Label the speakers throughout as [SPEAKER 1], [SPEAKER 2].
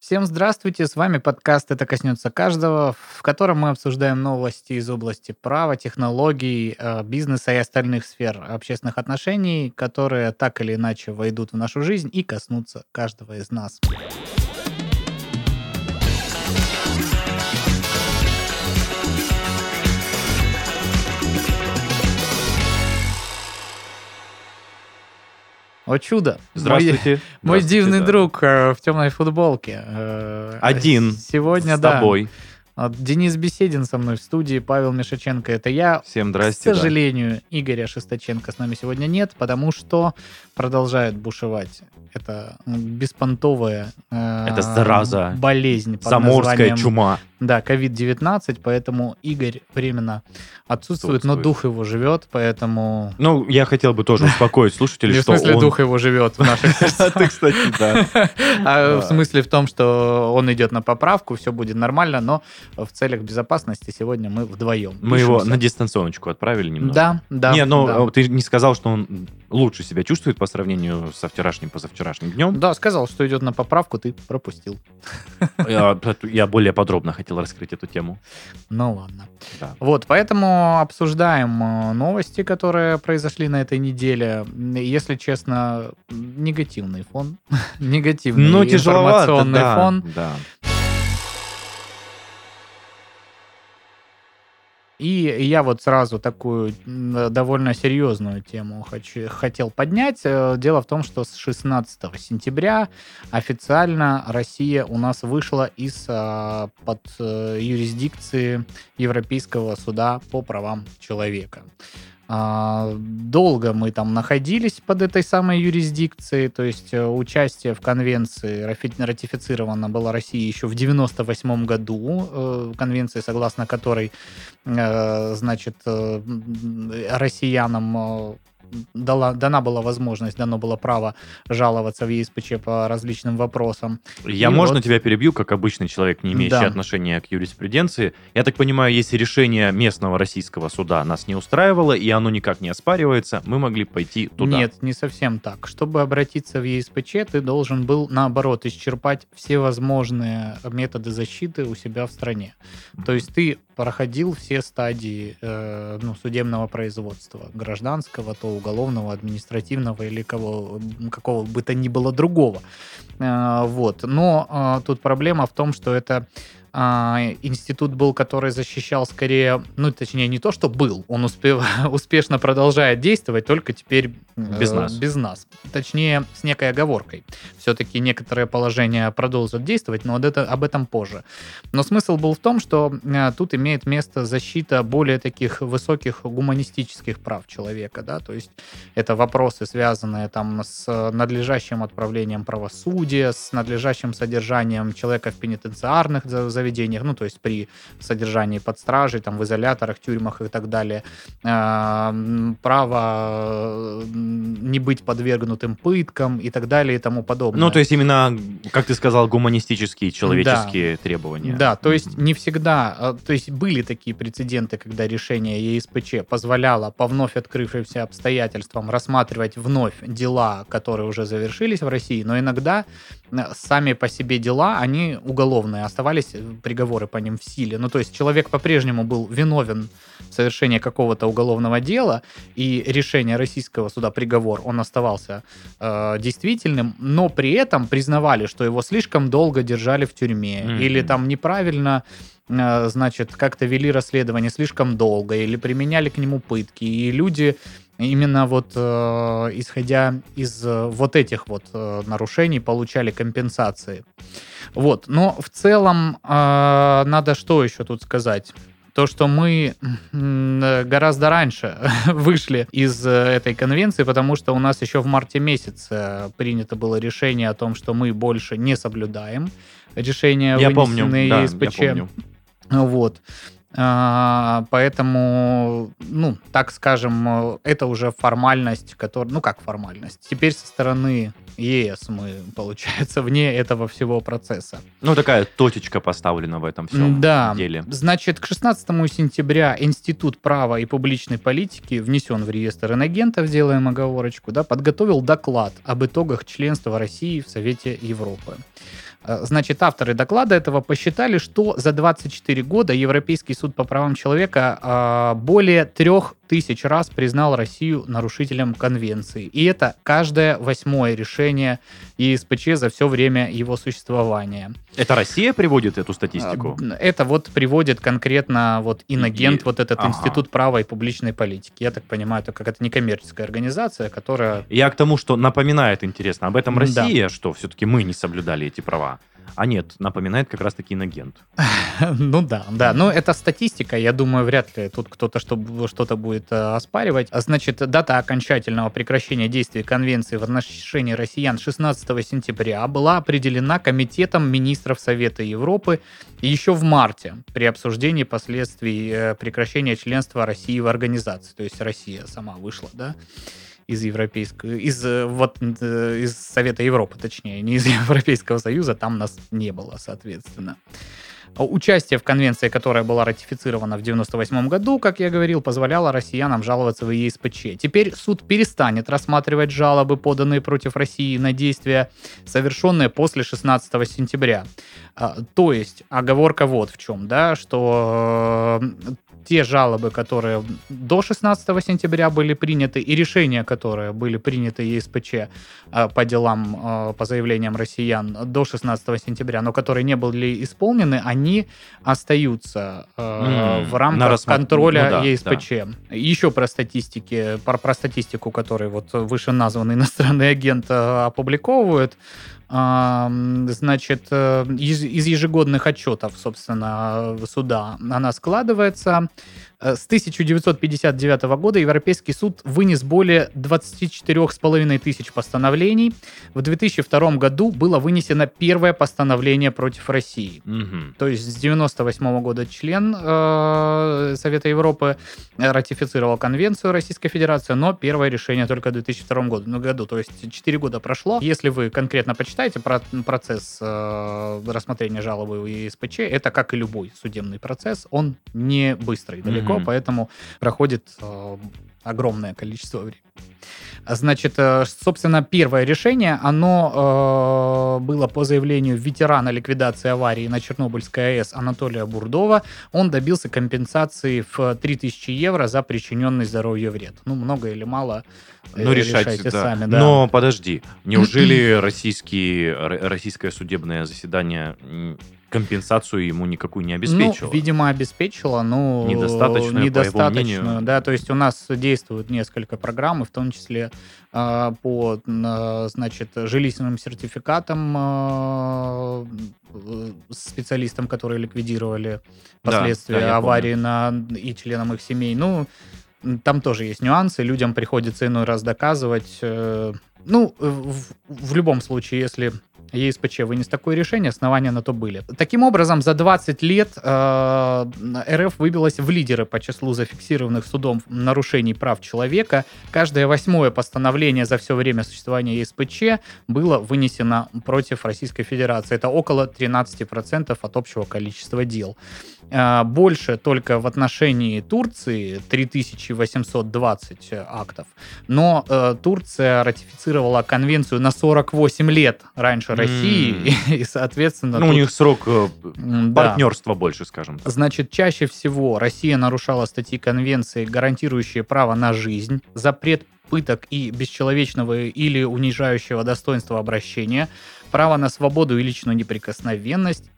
[SPEAKER 1] Всем здравствуйте, с вами подкаст «Это коснется каждого», в котором мы обсуждаем новости из области права, технологий, э, бизнеса и остальных сфер общественных отношений, которые так или иначе войдут в нашу жизнь и коснутся каждого из нас. О чудо!
[SPEAKER 2] Здравствуйте.
[SPEAKER 1] Мой, мой
[SPEAKER 2] Здравствуйте,
[SPEAKER 1] дивный
[SPEAKER 2] да.
[SPEAKER 1] друг э, в темной футболке. Э,
[SPEAKER 2] Один.
[SPEAKER 1] Сегодня,
[SPEAKER 2] С
[SPEAKER 1] да.
[SPEAKER 2] тобой.
[SPEAKER 1] Денис Беседин со мной в студии, Павел Мишаченко. Это я.
[SPEAKER 2] Всем
[SPEAKER 1] К
[SPEAKER 2] здрасте. да.
[SPEAKER 1] сожалению, Игоря Шесточенко с нами сегодня нет, потому что продолжает бушевать. Это беспонтовая э,
[SPEAKER 2] Это зараза.
[SPEAKER 1] болезнь под
[SPEAKER 2] Заморская
[SPEAKER 1] названием,
[SPEAKER 2] чума.
[SPEAKER 1] Да, COVID-19, поэтому Игорь временно отсутствует, но дух его живет, поэтому...
[SPEAKER 2] Ну, я хотел бы тоже успокоить слушателей,
[SPEAKER 1] Не в
[SPEAKER 2] что
[SPEAKER 1] смысле
[SPEAKER 2] он...
[SPEAKER 1] дух его живет в наших сердцах.
[SPEAKER 2] Ты, кстати, да.
[SPEAKER 1] А в смысле в том, что он идет на поправку, все будет нормально, но в целях безопасности сегодня мы вдвоем.
[SPEAKER 2] Мы его на дистанционочку отправили немного.
[SPEAKER 1] Да, да.
[SPEAKER 2] Не, ну,
[SPEAKER 1] да.
[SPEAKER 2] э, ты не сказал, что он лучше себя чувствует по сравнению со вчерашним, позавчерашним днем.
[SPEAKER 1] Да, сказал, что идет на поправку, ты пропустил.
[SPEAKER 2] Я, более подробно хотел раскрыть эту тему.
[SPEAKER 1] Ну ладно.
[SPEAKER 2] Да.
[SPEAKER 1] Вот, поэтому обсуждаем э, новости, которые произошли на этой неделе. Если честно, негативный фон. негативный
[SPEAKER 2] Ну,
[SPEAKER 1] информационный
[SPEAKER 2] да,
[SPEAKER 1] фон.
[SPEAKER 2] да.
[SPEAKER 1] И я вот сразу такую довольно серьезную тему хочу, хотел поднять. Э, Дело в том, что с 16 сентября официально Россия у нас вышла из а, под э, юрисдикции Европейского суда по правам человека. А, Долго мы там находились под этой самой юрисдикцией, то есть э, участие в конвенции ратифицировано было Россией еще в 98 году, э, конвенции, согласно которой э, значит, россиянам дала, дана была возможность, дано было право жаловаться в ЕСПЧ по различным вопросам.
[SPEAKER 2] Я,
[SPEAKER 1] И
[SPEAKER 2] можно
[SPEAKER 1] вот-
[SPEAKER 2] тебя перебью, как обычный человек, не имеющий
[SPEAKER 1] Да.
[SPEAKER 2] отношения к юриспруденции. Я так понимаю, если решение местного российского суда нас не устраивало, и оно никак не оспаривается, мы могли пойти туда.
[SPEAKER 1] Нет, не совсем так. Чтобы обратиться в ЕСПЧ, ты должен был, наоборот, исчерпать все возможные методы защиты у себя в стране. То есть ты проходил все стадии э, ну, судебного производства, гражданского, то уголовного, административного или кого, какого бы то ни было другого. Э, вот. Но э, тут проблема в том, что это а, институт был, который защищал скорее, ну, точнее, не то, что был, он успев, успешно продолжает действовать, только теперь э,
[SPEAKER 2] Без нас.
[SPEAKER 1] без нас. Точнее, с некой оговоркой. Все-таки некоторые положения продолжат действовать, но вот это, об этом позже. Но смысл был в том, что э, тут имеет место защита более таких высоких гуманистических прав человека, да, то есть это вопросы, связанные там с надлежащим отправлением правосудия, с надлежащим содержанием человека в пенитенциарных за- заведениях, ну, то есть при содержании под стражей, там, в изоляторах, тюрьмах и так далее. А, Право не быть подвергнутым пыткам и так далее и тому подобное.
[SPEAKER 2] Ну, то есть именно, как ты сказал, гуманистические, человеческие требования.
[SPEAKER 1] Да, то есть не всегда, э, то есть были такие прецеденты, когда решение ЕСПЧ позволяло по вновь открывшимся обстоятельствам рассматривать вновь дела, которые уже завершились в России, но иногда сами по себе дела, они уголовные, оставались э, приговоры по ним в силе. Ну, то есть человек по-прежнему был виновен в совершении какого-то уголовного дела, и решение российского суда, приговор, он оставался э, действительным, но при этом признавали, что его слишком долго держали в тюрьме,
[SPEAKER 2] Мгм.
[SPEAKER 1] или там неправильно э, значит, как-то вели расследование слишком долго, или применяли к нему пытки, и люди именно вот э, исходя из э, вот этих вот э, нарушений получали компенсации. Вот, но в целом э, надо что еще тут сказать? То, что мы э, гораздо раньше вышли из э, этой конвенции, потому что у нас еще в марте месяце принято было решение о том, что мы больше не соблюдаем решения,
[SPEAKER 2] Я помню,
[SPEAKER 1] вынесенные
[SPEAKER 2] да, я
[SPEAKER 1] ЕСПЧ.
[SPEAKER 2] помню.
[SPEAKER 1] Вот. А, Поэтому, ну, так скажем, это уже формальность, которая, ну как формальность. Теперь со стороны ЕС мы, получается, вне этого всего процесса.
[SPEAKER 2] Ну, такая точечка поставлена в этом всем
[SPEAKER 1] Да,
[SPEAKER 2] деле.
[SPEAKER 1] значит, к 16 сентября Институт права и публичной политики внесен в реестр инагентов, делаем оговорочку, да, подготовил доклад об итогах членства России в Совете Европы. Э, значит, авторы доклада этого посчитали, что за 24 года Европейский суд по правам человека э, более трех тысяч раз признал Россию нарушителем конвенции. И это каждое восьмое решение ЕСПЧ за все время его существования.
[SPEAKER 2] Это Россия приводит эту статистику?
[SPEAKER 1] А, это вот приводит конкретно вот инагент, и... вот этот ага. Институт права и публичной политики. Я так понимаю, это какая-то некоммерческая организация, которая...
[SPEAKER 2] Я к тому, что напоминает, интересно, об этом Россия, да. что все-таки мы не соблюдали эти права. А нет, напоминает как раз-таки инагент.
[SPEAKER 1] ну да, да. Но это статистика. Я думаю, вряд ли тут кто-то что-то будет э, оспаривать. Значит, дата окончательного прекращения действий конвенции в отношении россиян 16 сентября была определена Комитетом министров Совета Европы еще в марте при обсуждении последствий э, прекращения членства России в организации. То есть Россия сама вышла, да, из Европейского, из, э, вот, э, из Совета Европы, точнее, не из Европейского Союза, там нас не было, соответственно. Участие в конвенции, которая была ратифицирована в 1998 году, как я говорил, позволяло россиянам жаловаться в ЕСПЧ. Теперь суд перестанет рассматривать жалобы, поданные против России на действия, совершенные после 16 сентября. А, то есть, оговорка вот в чем, да, что э, те жалобы, которые до 16 сентября были приняты, и решения, которые были приняты ЕСПЧ э, по делам, э, по заявлениям россиян до 16 сентября, но которые не были исполнены, они остаются mm, в рамках рассма... контроля ну, да, ЕСПЧ. Да. Еще про статистики, про, про статистику, которую вот вышеназванный иностранный агент опубликовывает, значит, э, из, из ежегодных отчетов, собственно, суда она складывается. Э, с 1959 года Европейский суд вынес более 24,5 тысяч постановлений. В 2002 году было вынесено первое постановление против России. Угу. То есть с 1998 года член э, Совета Европы ратифицировал конвенцию Российской Федерации, но первое решение только в 2002 году. Ну, году. То есть 4 года прошло. Если вы конкретно почитаете про процесс э, рассмотрения жалобы в ЕСПЧ, это как и любой судебный процесс, он не быстрый далеко. Далеко, mm-hmm. поэтому проходит э, огромное количество времени. Значит, э, собственно, первое решение, оно э, было по заявлению ветерана ликвидации аварии на Чернобыльской АЭС Анатолия Бурдова. Он добился компенсации в 3000 евро за причиненный здоровью вред. Ну, много или мало,
[SPEAKER 2] э, ну, решайте, решайте да. сами. Да. Но подожди, неужели российский, российское судебное заседание компенсацию ему никакую не обеспечила.
[SPEAKER 1] Ну, видимо, обеспечила, но недостаточную, недостаточную да, то есть у нас действуют несколько программ, в том числе э, по, э, значит, жилищным сертификатам э, специалистам, которые ликвидировали последствия да, да, аварии на, и членам их семей. Ну, там тоже есть нюансы, людям приходится иной раз доказывать. Э, ну, в, в любом случае, если ЕСПЧ вынес такое решение, основания на то были. Таким образом, за 20 лет э, РФ выбилась в лидеры по числу зафиксированных судом нарушений прав человека. Каждое восьмое постановление за все время существования ЕСПЧ было вынесено против Российской Федерации. Это около 13% от общего количества дел. Э, больше только в отношении Турции 3820 актов. Но э, Турция ратифицировала конвенцию на 48 лет раньше России, mm. и, соответственно...
[SPEAKER 2] Ну, тут... у них срок э, партнерства да. больше, скажем
[SPEAKER 1] так. Значит, чаще всего Россия нарушала статьи конвенции, гарантирующие право на жизнь, запрет пыток и бесчеловечного или унижающего достоинства обращения, право на свободу и личную неприкосновенность,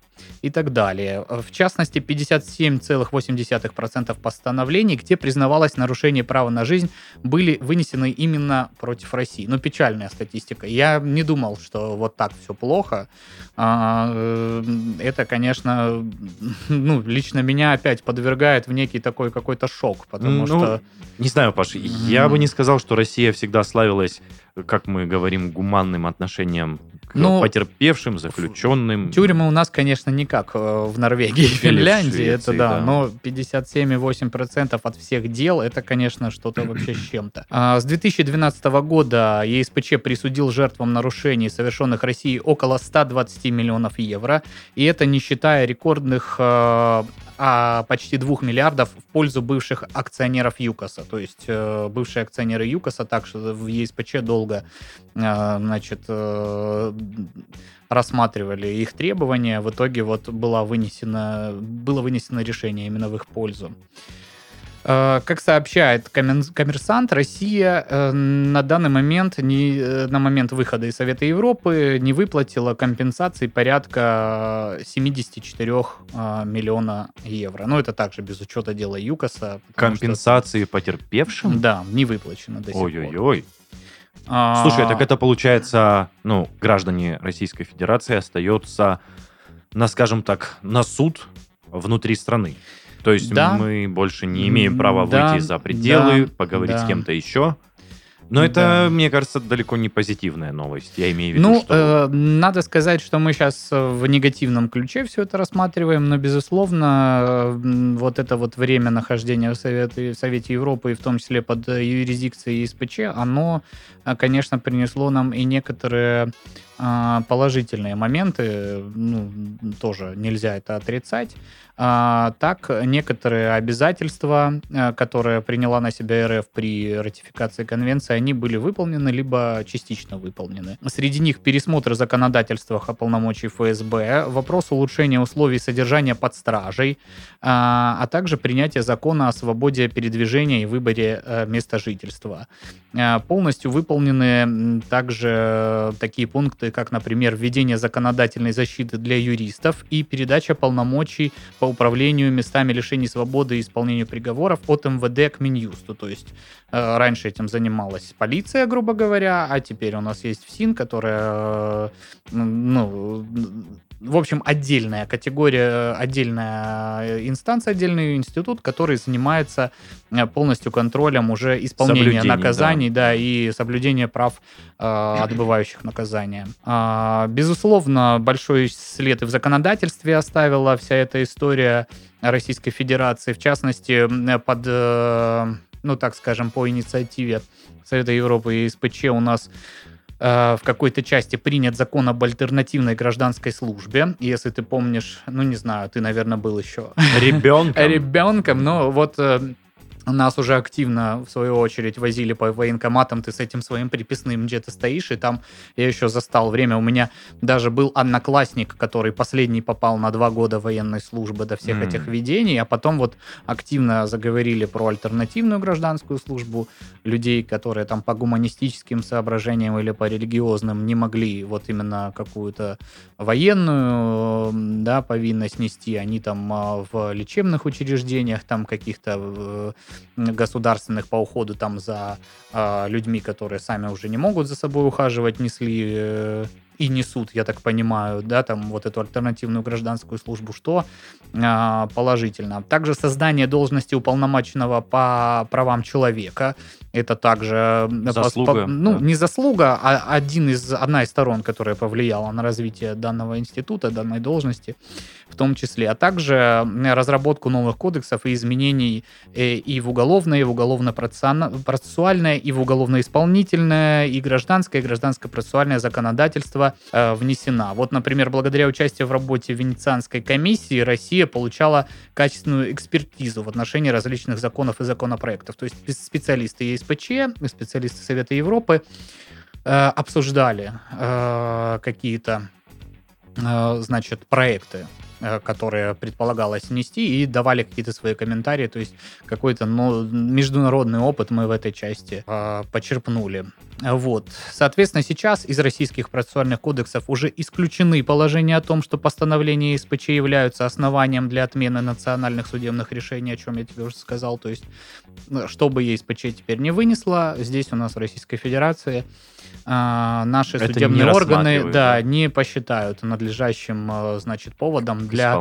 [SPEAKER 1] и так далее. В частности, 57,8% постановлений, где признавалось нарушение права на жизнь, были вынесены именно против России. Ну, печальная статистика. Я не думал, что вот так все плохо. А, э, это, конечно, ну, лично меня опять подвергает в некий такой какой-то шок, потому ну, что...
[SPEAKER 2] Не знаю, mm-hmm. я бы не сказал, что Россия всегда славилась как мы говорим, гуманным отношением к ну, потерпевшим, заключенным.
[SPEAKER 1] Тюрьмы у нас, конечно, не как э, в Норвегии и Финляндии, это да, да, но 57,8% от всех дел, это, конечно, что-то вообще с чем-то. А, с 2012 года ЕСПЧ присудил жертвам нарушений, совершенных Россией, около 120 миллионов евро, и это не считая рекордных а почти 2 миллиардов в пользу бывших акционеров ЮКОСа. То есть э, бывшие акционеры ЮКОСа также в ЕСПЧ долго э, значит, э, рассматривали их требования. В итоге вот была вынесена, было вынесено решение именно в их пользу. Как сообщает коммерсант, Россия э, на данный момент, не, э, на момент выхода из Совета Европы не выплатила компенсации порядка 74 миллиона евро. Но это также без учета дела ЮКОСа.
[SPEAKER 2] Компенсации что... потерпевшим?
[SPEAKER 1] Да, не выплачено до сих
[SPEAKER 2] Ой-ой-ой. пор. А... Слушай, так это получается, ну, граждане Российской Федерации остается на, скажем так, на суд внутри страны. То есть да. мы больше не имеем права да, выйти за пределы, да, поговорить да. с кем-то еще. Но да. это, мне кажется, далеко не позитивная новость. Я имею в виду,
[SPEAKER 1] ну,
[SPEAKER 2] что...
[SPEAKER 1] э, надо сказать, что мы сейчас в негативном ключе все это рассматриваем, но, безусловно, вот это вот время нахождения в Совете, в Совете Европы, и в том числе под юрисдикцией СПЧ, оно, э, конечно, принесло нам и некоторые положительные моменты, ну, тоже нельзя это отрицать. А, так, некоторые обязательства, э, которые приняла на себя РФ при ратификации конвенции, они были выполнены, либо частично выполнены. Среди них пересмотр законодательства о полномочий ФСБ, вопрос улучшения условий содержания под стражей, а, а также принятие закона о свободе передвижения и выборе э, места жительства. Э, полностью выполнены также такие пункты, как, например, введение законодательной защиты для юристов и передача полномочий по управлению местами лишений свободы и исполнению приговоров от МВД к Минюсту. То есть э, раньше этим занималась полиция, грубо говоря, а теперь у нас есть ФСИН, которая э, ну, в общем, отдельная категория, отдельная инстанция, отдельный институт, который занимается э, полностью контролем уже исполнения наказаний, да. да, и соблюдения прав э, отбывающих наказания. Э, безусловно, большой след и в законодательстве оставила вся эта история Российской Федерации, в частности, под, э, ну так скажем, по инициативе Совета Европы и СПЧ у нас Э, в какой-то части принят закон об альтернативной гражданской службе. Если ты помнишь, ну не знаю, ты, наверное, был еще
[SPEAKER 2] ребенком.
[SPEAKER 1] ребенком, но вот э, нас уже активно, в свою очередь, возили по военкоматам, ты с этим своим приписным где-то стоишь, и там я еще застал время. У меня даже был одноклассник, который последний попал на два года военной службы до всех mm. этих видений, а потом вот активно заговорили про альтернативную гражданскую службу людей, которые там по гуманистическим соображениям или по религиозным не могли вот именно какую-то военную да, повинность нести. Они там а, в лечебных учреждениях, там каких-то государственных по уходу там за э, людьми, которые сами уже не могут за собой ухаживать, несли э, и несут, я так понимаю, да, там вот эту альтернативную гражданскую службу, что э, положительно. Также создание должности уполномоченного по правам человека, это также
[SPEAKER 2] заслуга, по,
[SPEAKER 1] ну да. не заслуга, а один из одна из сторон, которая повлияла на развитие данного института, данной должности, в том числе, а также разработку новых кодексов и изменений э, и в уголовное, и в уголовно-процессуальное, и в уголовно-исполнительное, и гражданское, и гражданско-процессуальное законодательство э, внесена. Вот, например, благодаря участию в работе Венецианской комиссии Россия получала качественную экспертизу в отношении различных законов и законопроектов. То есть специалисты ЕСПЧ, специалисты Совета Европы э, обсуждали какие-то значит, проекты Э, которые предполагалось внести, и давали какие-то свои комментарии, то есть какой-то ну, международный опыт мы в этой части э, почерпнули. Вот. Соответственно, сейчас из российских процессуальных кодексов уже исключены положения о том, что постановления СПЧ являются основанием для отмены национальных судебных решений, о чем я тебе уже сказал. То есть, ну, что бы ЕСПЧ теперь не вынесла, здесь у нас в Российской Федерации а, наши Это судебные органы да, да, не посчитают надлежащим, а, значит, поводом для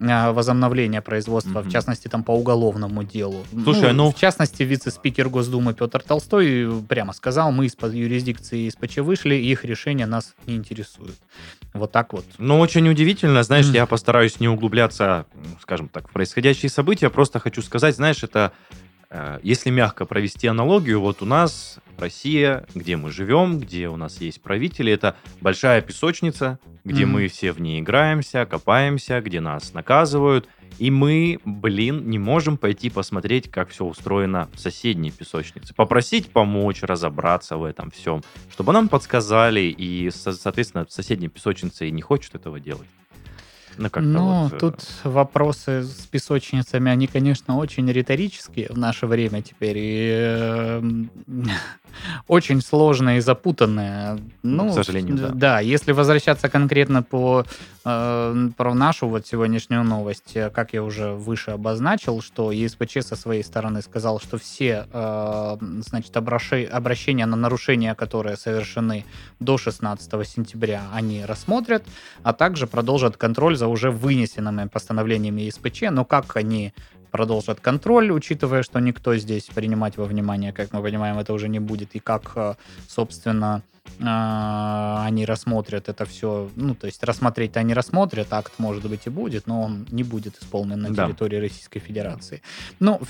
[SPEAKER 1] а, возобновления производства, угу. в частности, там по уголовному делу.
[SPEAKER 2] Слушай, ну, ну...
[SPEAKER 1] В частности, вице-спикер Госдумы Петр Толстой прямо сказал, мы из-под юрисдикции СПЧ вышли, их решения нас не интересуют. Вот так вот.
[SPEAKER 2] Ну, очень удивительно. Знаешь, mm. я постараюсь не углубляться, скажем так, в происходящие события. Просто хочу сказать, знаешь, это Э, если мягко провести аналогию, вот у нас Россия, где мы живем, где у нас есть правители, это большая песочница, где mm-hmm. мы все в ней играемся, копаемся, где нас наказывают, и мы, блин, не можем пойти посмотреть, как все устроено в соседней песочнице. Попросить помочь, разобраться в этом всем, чтобы нам подсказали, и, соответственно, соседняя песочница не хочет этого делать.
[SPEAKER 1] Ну, ну вот, э, тут вопросы с песочницами, они, конечно, очень риторические в наше время теперь. И э, очень сложные и запутанные. Ну,
[SPEAKER 2] к сожалению, да.
[SPEAKER 1] Да, если возвращаться конкретно по э, про нашу вот сегодняшнюю новость, э, как я уже выше обозначил, что ЕСПЧ со своей стороны сказал, что все, э, значит, обращения на нарушения, которые совершены до 16 сентября, они рассмотрят, а также продолжат контроль за уже вынесенными постановлениями ЕСПЧ. Но как они продолжат контроль, учитывая, что никто здесь принимать во внимание, как мы понимаем, это уже не будет, и как, э, собственно, они рассмотрят это все, ну, то есть рассмотреть они рассмотрят, акт, может быть, и будет, но он не будет исполнен на территории да. Российской Федерации. Ну,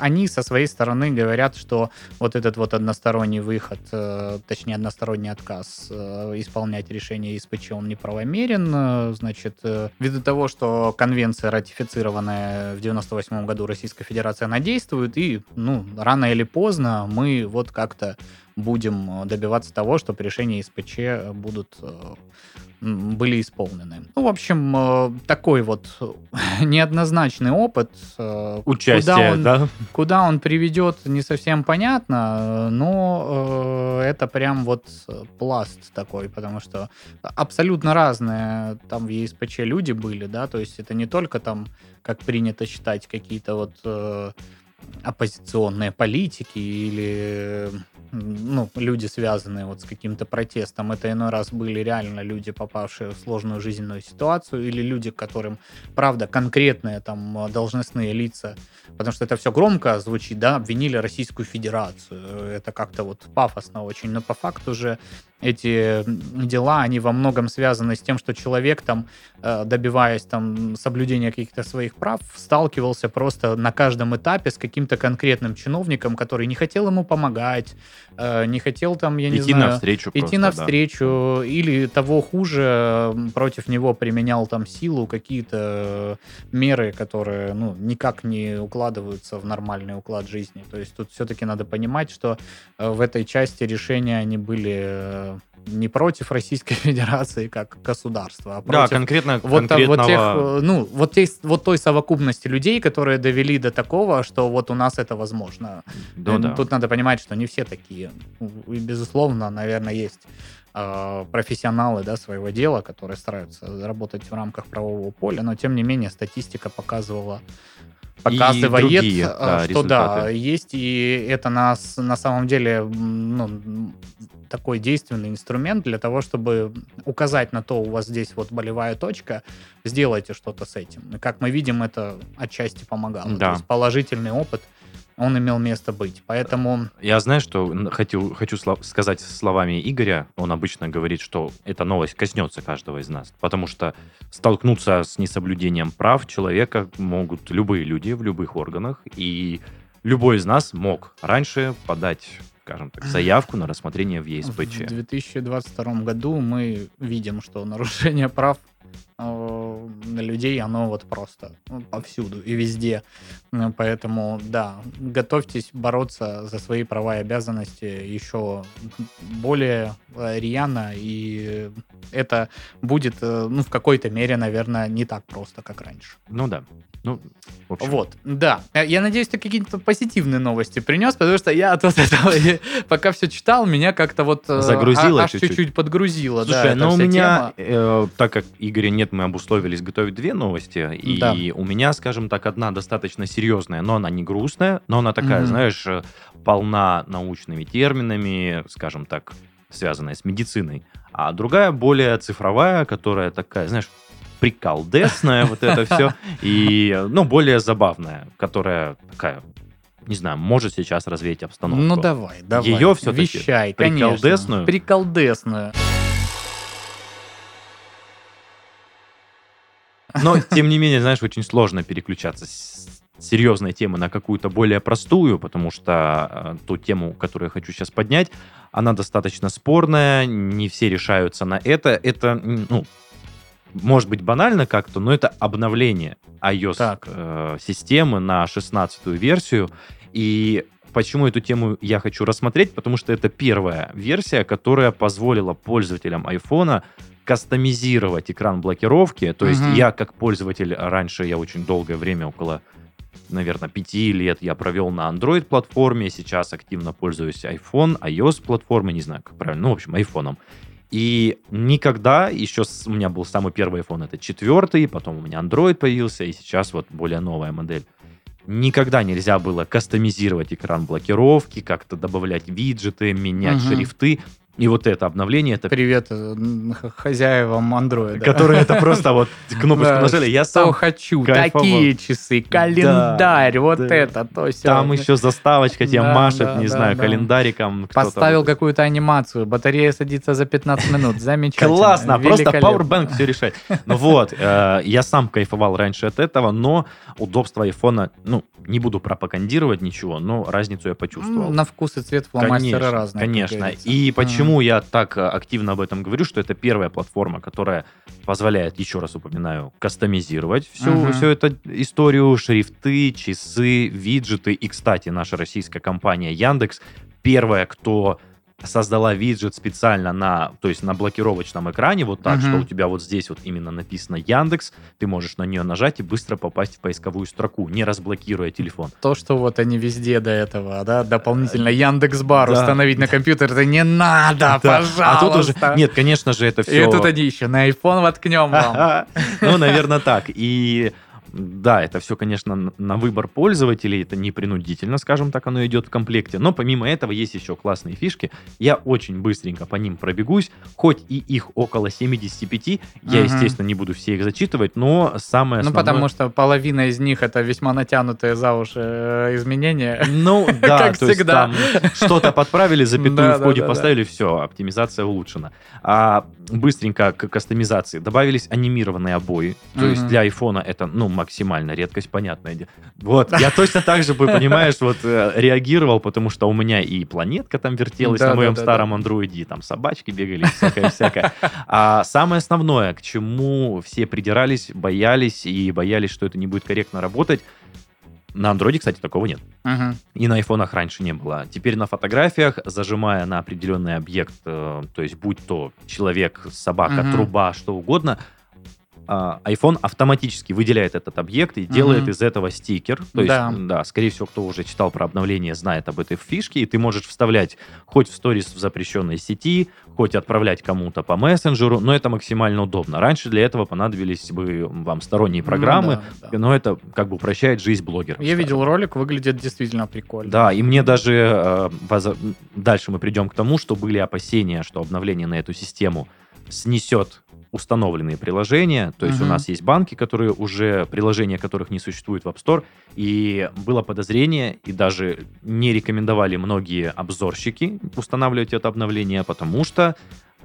[SPEAKER 1] они со своей стороны говорят, что вот этот вот односторонний выход, э, точнее, односторонний отказ э, исполнять решение ИСПЧ, он неправомерен, э, значит, ввиду того, что конвенция, ратифицированная в 98 году Российской Федерации, она действует, и, ну, рано или поздно мы вот как-то будем э, добиваться того, чтобы решения СПЧ будут э, были исполнены. Ну, в общем, э, такой вот неоднозначный опыт.
[SPEAKER 2] Участие, куда
[SPEAKER 1] он,
[SPEAKER 2] да?
[SPEAKER 1] Куда он приведет, не совсем понятно, но это прям вот пласт такой, потому что абсолютно разные там в ЕСПЧ люди были, да, то есть это не только там, как принято считать, какие-то вот оппозиционные политики или ну, люди, связанные вот с каким-то протестом. Это иной раз были реально люди, попавшие в сложную жизненную ситуацию, или люди, которым, правда, конкретные там должностные лица, потому что это все громко звучит, да, обвинили Российскую Федерацию. Это как-то вот пафосно очень, но по факту же эти дела, они во многом связаны с тем, что человек там, э, добиваясь там соблюдения каких-то своих прав, сталкивался просто на каждом этапе с каким-то конкретным чиновником, который не хотел ему помогать, э, не хотел там, я не
[SPEAKER 2] идти
[SPEAKER 1] знаю...
[SPEAKER 2] Навстречу
[SPEAKER 1] идти
[SPEAKER 2] просто,
[SPEAKER 1] навстречу, да. или того хуже, против него применял там силу, какие-то меры, которые, ну, никак не укладываются в нормальный уклад жизни. То есть тут все-таки надо понимать, что э, в этой части решения они были не против Российской Федерации как государства, а против
[SPEAKER 2] да, конкретно,
[SPEAKER 1] вот,
[SPEAKER 2] конкретного...
[SPEAKER 1] вот, тех, э, ну, вот, те, вот той совокупности людей, которые довели до такого, что вот у нас это возможно.
[SPEAKER 2] Да, да.
[SPEAKER 1] Тут надо понимать, что не все такие. И, безусловно, наверное, есть э, профессионалы да, своего дела, которые стараются работать в рамках правового поля, но тем не менее статистика показывала показывает, другие, э, да, что результаты. да, есть, и это нас на самом деле ну, такой действенный инструмент для того, чтобы указать на то, у вас здесь вот болевая точка, сделайте что-то с этим. И как мы видим, это отчасти помогало. Да. То есть положительный опыт он имел место быть. Поэтому...
[SPEAKER 2] Я знаю, что хочу, хочу слов, сказать словами Игоря. Он обычно говорит, что эта новость коснется каждого из нас. Потому что столкнуться с несоблюдением прав человека могут любые люди в любых органах. И любой из нас мог раньше подать скажем так, заявку на рассмотрение в ЕСПЧ.
[SPEAKER 1] В 2022 году мы видим, что нарушение прав людей, оно вот просто повсюду и везде. Э, поэтому, да, готовьтесь бороться за свои права и обязанности еще более э, рьяно, и это будет, ну, в какой-то мере, наверное, не так просто, как раньше.
[SPEAKER 2] Ну да. Ну.
[SPEAKER 1] Вот, да. Я надеюсь, ты какие-то позитивные новости принес, потому что я от вот этого, пока все читал, меня как-то вот
[SPEAKER 2] загрузило
[SPEAKER 1] аж чуть-чуть подгрузило.
[SPEAKER 2] Слушай, да, ну у меня, э, так как Игоря нет, мы обусловились готовить две новости, и да. у меня, скажем так, одна достаточно серьезная, но она не грустная, но она такая, mm-hmm. знаешь, э, полна научными терминами, скажем так, связанная с медициной, а другая более цифровая, которая такая, знаешь, приколдесная, вот это все, и, ну, более забавная, которая такая не знаю, может сейчас развеять обстановку.
[SPEAKER 1] Ну давай, давай.
[SPEAKER 2] Ее все-таки
[SPEAKER 1] Вещай, приколдесную. Конечно. Приколдесную.
[SPEAKER 2] Но, тем не менее, знаешь, очень сложно переключаться с серьезной темы на какую-то более простую, потому что э, ту тему, которую я хочу сейчас поднять, она достаточно спорная, не все решаются на это. Это, ну, может быть банально как-то, но это обновление iOS-системы э, на 16 версию. И почему эту тему я хочу рассмотреть? Потому что это первая версия, которая позволила пользователям iPhone кастомизировать экран блокировки. То есть я как пользователь раньше, я очень долгое время, около, наверное, пяти лет я провел на Android-платформе, сейчас активно пользуюсь iPhone, iOS-платформой, не знаю, как правильно, ну, в общем, iPhone. И никогда, еще с, у меня был самый первый iPhone, это четвертый, потом у меня Android появился, и сейчас вот более новая модель. Никогда нельзя было кастомизировать экран блокировки, как-то добавлять виджеты, менять угу. шрифты. И вот это обновление... Это...
[SPEAKER 1] Привет э, хозяевам андроида.
[SPEAKER 2] Которые это просто вот кнопочку нажали. Я сам
[SPEAKER 1] хочу, такие часы, календарь, вот это, то все.
[SPEAKER 2] Там еще заставочка тебе машет, не знаю, календариком.
[SPEAKER 1] Поставил какую-то анимацию, батарея садится за 15 минут, замечательно.
[SPEAKER 2] Классно, просто Powerbank все решает. Ну вот, э, я сам кайфовал раньше от этого, но удобство айфона, ну, не буду пропагандировать ничего, но разницу я почувствовал.
[SPEAKER 1] На вкус и цвет фломастера разные.
[SPEAKER 2] Конечно, и почему я так э, активно об этом говорю, что это первая платформа, которая позволяет, еще раз упоминаю, кастомизировать всю, uh-huh. всю эту историю, шрифты, часы, виджеты. И, кстати, наша российская компания Яндекс первая, кто создала виджет специально на, то есть на блокировочном экране, вот так, uh-huh. что у тебя вот здесь вот именно написано Яндекс, ты можешь на нее нажать и быстро попасть в поисковую строку, не разблокируя телефон.
[SPEAKER 1] То, что вот они везде до этого, да, дополнительно Яндекс Бар да. установить на компьютер, это не надо, да. пожалуйста. А тут уже,
[SPEAKER 2] нет, конечно же, это все...
[SPEAKER 1] И тут они еще на iPhone воткнем вам.
[SPEAKER 2] Ну, наверное, так. И да, это все, конечно, на выбор пользователей, это не принудительно, скажем так, оно идет в комплекте. Но помимо этого есть еще классные фишки. Я очень быстренько по ним пробегусь, хоть и их около 75, я, угу. естественно, не буду все их зачитывать, но самое
[SPEAKER 1] основное... Ну, потому что половина из них это весьма натянутые за уши э, изменения.
[SPEAKER 2] Ну, да, как то всегда. есть что-то подправили, запятую в коде поставили, все, оптимизация улучшена. А быстренько к кастомизации добавились анимированные обои, то есть для айфона это, ну, максимально редкость, понятное дело. Вот, я точно так же бы, понимаешь, вот э, реагировал, потому что у меня и планетка там вертелась на моем старом андроиде, и там собачки бегали, всякое-всякое. А самое основное, к чему все придирались, боялись и боялись, что это не будет корректно работать, на андроиде, кстати, такого нет. Uh-huh. И на айфонах раньше не было. Теперь на фотографиях, зажимая на определенный объект, э, то есть будь то человек, собака, uh-huh. труба, что угодно, iPhone автоматически выделяет этот объект и делает mm-hmm. из этого стикер. То есть, да. да, скорее всего, кто уже читал про обновление, знает об этой фишке, и ты можешь вставлять хоть в сторис в запрещенной сети, хоть отправлять кому-то по мессенджеру, но это максимально удобно. Раньше для этого понадобились бы вам сторонние программы, ну, да, да. но это как бы упрощает жизнь блогеров.
[SPEAKER 1] Я видел ролик, выглядит действительно прикольно.
[SPEAKER 2] Да, и мне даже э, воз... дальше мы придем к тому, что были опасения, что обновление на эту систему снесет установленные приложения. То есть uh-huh. у нас есть банки, которые уже, приложения которых не существует в App Store. И было подозрение, и даже не рекомендовали многие обзорщики устанавливать это обновление, потому что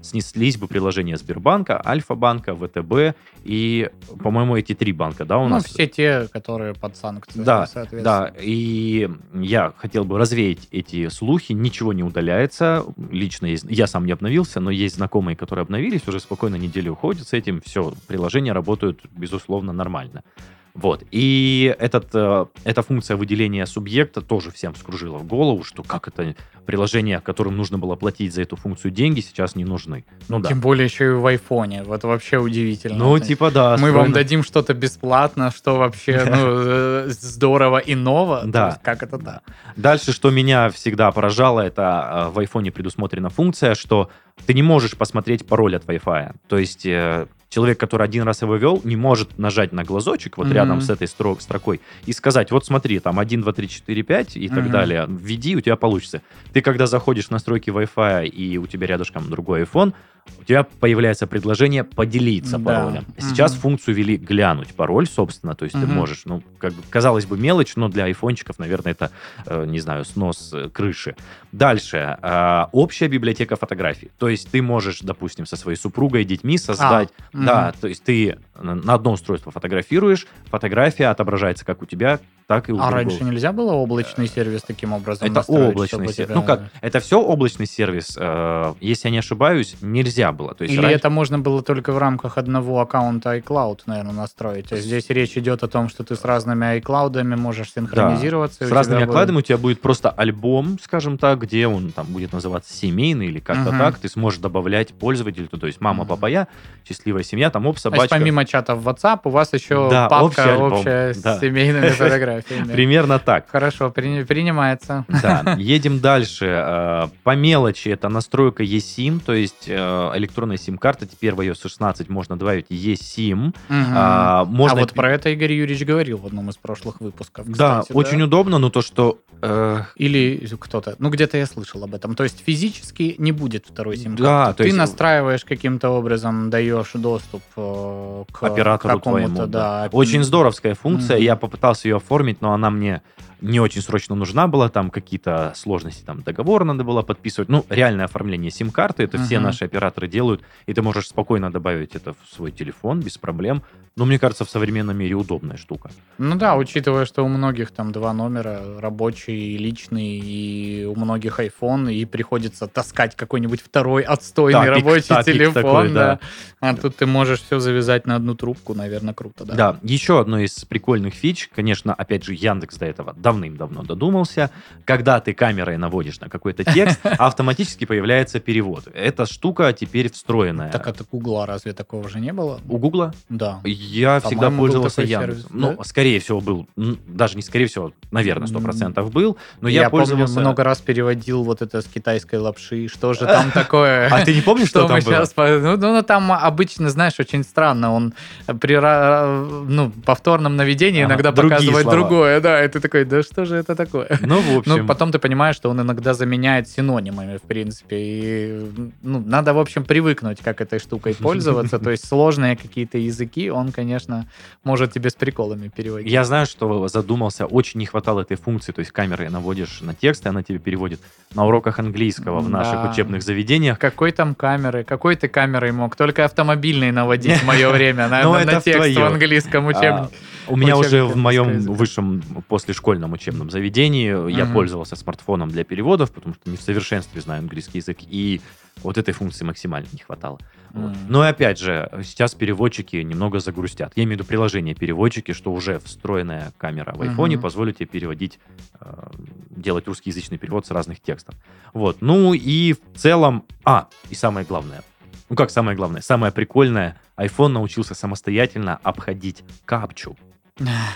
[SPEAKER 2] снеслись бы приложения Сбербанка, Альфа-банка, ВТБ и, по-моему, эти три банка, да, у ну, нас?
[SPEAKER 1] все те, которые под санкциями,
[SPEAKER 2] да, Да, и я хотел бы развеять эти слухи, ничего не удаляется, лично есть, я сам не обновился, но есть знакомые, которые обновились, уже спокойно неделю уходят с этим, все, приложения работают, безусловно, нормально. Вот. И этот, э, эта функция выделения субъекта тоже всем вскружила в голову, что как это приложения, которым нужно было платить за эту функцию деньги, сейчас не нужны.
[SPEAKER 1] Ну, да. Тем более еще и в айфоне. Вот вообще удивительно.
[SPEAKER 2] Ну, типа да.
[SPEAKER 1] Мы вам дадим что-то бесплатно, что вообще ну, э, здорово и ново.
[SPEAKER 2] Да.
[SPEAKER 1] Как это да.
[SPEAKER 2] Дальше, что меня всегда поражало, это э, в айфоне предусмотрена функция, что ты не можешь посмотреть пароль от Wi-Fi. То есть э, человек, который один раз его вел, не может нажать на глазочек вот mm-hmm. рядом с этой строк, строкой и сказать, вот смотри, там 1, 2, 3, 4, 5 и mm-hmm. так далее, введи, у тебя получится. Ты когда заходишь в настройки Wi-Fi и у тебя рядышком другой iPhone, у тебя появляется предложение поделиться
[SPEAKER 1] Да.
[SPEAKER 2] паролем. Сейчас
[SPEAKER 1] Мгм.
[SPEAKER 2] функцию ввели глянуть пароль, собственно, то есть ты
[SPEAKER 1] Мгм.
[SPEAKER 2] можешь, ну, как бы, казалось бы, мелочь, но для айфончиков, наверное, это, э, не знаю, снос э, крыши. Дальше. э, общая библиотека фотографий. То есть ты можешь, допустим, со своей супругой и детьми создать...
[SPEAKER 1] мгм.
[SPEAKER 2] Да, то есть ты на одно устройство фотографируешь, фотография отображается как у тебя, так и у
[SPEAKER 1] А
[SPEAKER 2] другого.
[SPEAKER 1] раньше нельзя было облачный сервис таким образом
[SPEAKER 2] Это облачный сервис.
[SPEAKER 1] тебя-
[SPEAKER 2] Ну как, это все облачный сервис. э, если я не ошибаюсь, нельзя было. То есть
[SPEAKER 1] Или
[SPEAKER 2] раньше-
[SPEAKER 1] это можно было только в рамках одного аккаунта iCloud, наверное, настроить. Есть здесь речь идет о том, что ты с разными iCloud'ами можешь синхронизироваться. и
[SPEAKER 2] С разными
[SPEAKER 1] тебя будет-
[SPEAKER 2] у тебя будет просто альбом, скажем так, где он там будет называться семейный или как-то
[SPEAKER 1] Мгм.
[SPEAKER 2] так. Ты сможешь добавлять пользователей, то, есть мама, папа, я, счастливая семья, там оп,
[SPEAKER 1] То есть
[SPEAKER 2] собачка.
[SPEAKER 1] помимо чата в WhatsApp у вас еще
[SPEAKER 2] Да,
[SPEAKER 1] папка
[SPEAKER 2] общий альбом,
[SPEAKER 1] общая
[SPEAKER 2] да.
[SPEAKER 1] с семейными фотографиями.
[SPEAKER 2] Примерно так.
[SPEAKER 1] Хорошо, при- принимается.
[SPEAKER 2] Да, едем дальше. Э, По мелочи это настройка eSIM, то есть э, электронная сим-карта. Теперь в iOS 16 можно добавить eSIM.
[SPEAKER 1] Мгм.
[SPEAKER 2] А, Можно
[SPEAKER 1] А вот про это Игорь Юрьевич говорил в одном из прошлых выпусков.
[SPEAKER 2] Да,
[SPEAKER 1] кстати,
[SPEAKER 2] очень удобно, но то, что... э,
[SPEAKER 1] Или кто-то, ну где-то я слышал об этом. То есть физически не будет второй сим-карты.
[SPEAKER 2] Да, то
[SPEAKER 1] Ты
[SPEAKER 2] есть-
[SPEAKER 1] настраиваешь каким-то образом, даешь доступ э, к
[SPEAKER 2] оператору
[SPEAKER 1] какому-то,
[SPEAKER 2] твоему.
[SPEAKER 1] да.
[SPEAKER 2] да. Очень здоровская функция.
[SPEAKER 1] Мгм.
[SPEAKER 2] Я попытался ее оформить, но она мне не очень срочно нужна была. Там какие-то сложности, там договор надо было подписывать. Ну, реальное оформление сим-карты, это все
[SPEAKER 1] Мгм.
[SPEAKER 2] наши операторы делают, и ты можешь спокойно добавить это в свой телефон без проблем. Но мне кажется, в современном мире удобная штука.
[SPEAKER 1] Ну да, учитывая, что у многих там два номера, рабочий и личный, и у многих iPhone, и приходится таскать какой-нибудь второй отстойный
[SPEAKER 2] Тапик,
[SPEAKER 1] рабочий
[SPEAKER 2] тапик
[SPEAKER 1] телефон.
[SPEAKER 2] такой,
[SPEAKER 1] да.
[SPEAKER 2] да.
[SPEAKER 1] А тут ты можешь все завязать на одну трубку, наверное, круто, да.
[SPEAKER 2] Да. еще одно из прикольных фич, конечно, опять же, Яндекс до этого давным-давно додумался. Когда ты камерой наводишь на какой-то текст, автоматически появляется перевод. Эта штука теперь встроенная.
[SPEAKER 1] Так от Гугла разве такого же не было?
[SPEAKER 2] У Гугла
[SPEAKER 1] Да.
[SPEAKER 2] Я всегда пользовался Яндексом. Ну, скорее всего, был. Даже не скорее всего, наверное, сто
[SPEAKER 1] М.
[SPEAKER 2] процентов был. Но
[SPEAKER 1] я
[SPEAKER 2] пользовался...
[SPEAKER 1] много раз переводил вот это с китайской лапши. Что же там такое?
[SPEAKER 2] А ты не помнишь, что, там было?
[SPEAKER 1] Ну, ну, ну, там обычно, знаешь, очень странно. Он при ну, повторном наведении иногда показывает другое. Да, и ты такой, да что же это такое?
[SPEAKER 2] Ну, в общем...
[SPEAKER 1] Ну, потом ты понимаешь, что он иногда заменяет синонимами, в принципе. И, ну, надо, в общем, привыкнуть, как этой штукой пользоваться. То есть сложные какие-то языки он, конечно, может тебе с приколами переводить.
[SPEAKER 2] Я знаю, что задумался, очень не хватало этой функции, то есть камерой наводишь на текст, и она тебе переводит на уроках английского в наших
[SPEAKER 1] Да.
[SPEAKER 2] учебных заведениях.
[SPEAKER 1] Какой там камеры? Какой ты камерой мог? Только автомобильный наводить в мое время на,
[SPEAKER 2] Ну,
[SPEAKER 1] текст в английском
[SPEAKER 2] А,
[SPEAKER 1] учебнике.
[SPEAKER 2] У меня уже в моем
[SPEAKER 1] языка.
[SPEAKER 2] высшем послешкольном учебном заведении я пользовался смартфоном для переводов, потому что не в совершенстве знаю английский язык, и вот этой функции максимально не хватало. Вот. Но и опять же, сейчас переводчики немного загрустят. Я имею в виду приложение переводчики, что уже встроенная камера в айфоне позволит тебе переводить, э, делать русскоязычный перевод с разных текстов. Вот. Ну и в целом... А, и самое главное. Ну как самое главное? Самое прикольное. iPhone научился самостоятельно обходить капчу.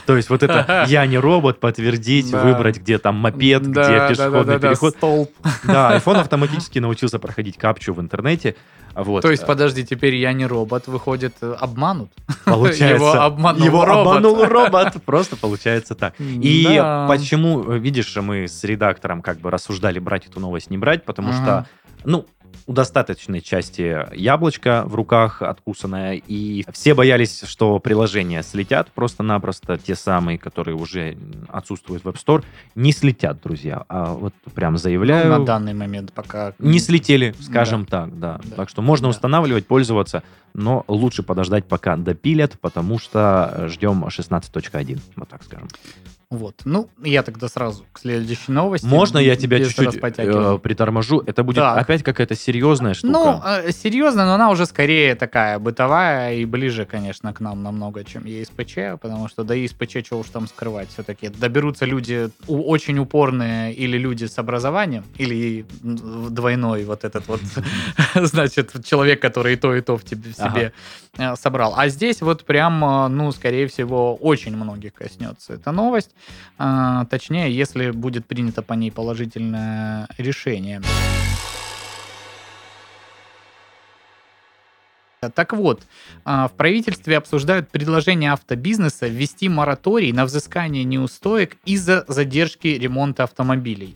[SPEAKER 2] То есть вот это «я не робот», подтвердить,
[SPEAKER 1] Да.
[SPEAKER 2] выбрать, где там мопед,
[SPEAKER 1] Да,
[SPEAKER 2] где пешеходный
[SPEAKER 1] да,
[SPEAKER 2] переход.
[SPEAKER 1] столб.
[SPEAKER 2] Да, iPhone автоматически научился проходить капчу в интернете. Вот.
[SPEAKER 1] То есть, подожди, теперь я не робот, выходит, э, обманут?
[SPEAKER 2] Получается,
[SPEAKER 1] Его обманул
[SPEAKER 2] его
[SPEAKER 1] робот.
[SPEAKER 2] обманул робот. Просто получается так. И почему, э, видишь, мы с редактором как бы рассуждали, брать эту новость, не брать, потому что, ну, у достаточной части яблочко в руках откусанное, и все боялись, что приложения слетят просто-напросто, те самые, которые уже отсутствуют в App Store, не слетят, друзья. А вот прям заявляю,
[SPEAKER 1] на данный момент пока...
[SPEAKER 2] не слетели, скажем так, да.
[SPEAKER 1] Да.
[SPEAKER 2] Так что можно
[SPEAKER 1] Да.
[SPEAKER 2] устанавливать, пользоваться, но лучше подождать, пока допилят, потому что ждем 16.1, вот так скажем.
[SPEAKER 1] Вот. Ну, я тогда сразу к следующей новости.
[SPEAKER 2] Можно я тебя чуть-чуть э, приторможу? Это будет
[SPEAKER 1] Так.
[SPEAKER 2] опять какая-то серьезная штука.
[SPEAKER 1] Ну, э, серьезно, но она уже скорее такая бытовая и ближе, конечно, к нам намного, чем ESPC, потому что до ESPC, что уж там скрывать, все-таки доберутся люди очень упорные или люди с образованием, или двойной вот этот вот, значит, человек, который и то, и то в тебе в себе э, собрал. А здесь вот прям, э, ну, скорее всего, очень многих коснется эта новость. А, Точнее, если будет принято по ней положительное решение. Так вот, а, в правительстве обсуждают предложение автобизнеса ввести мораторий на взыскание неустоек из-за задержки ремонта автомобилей.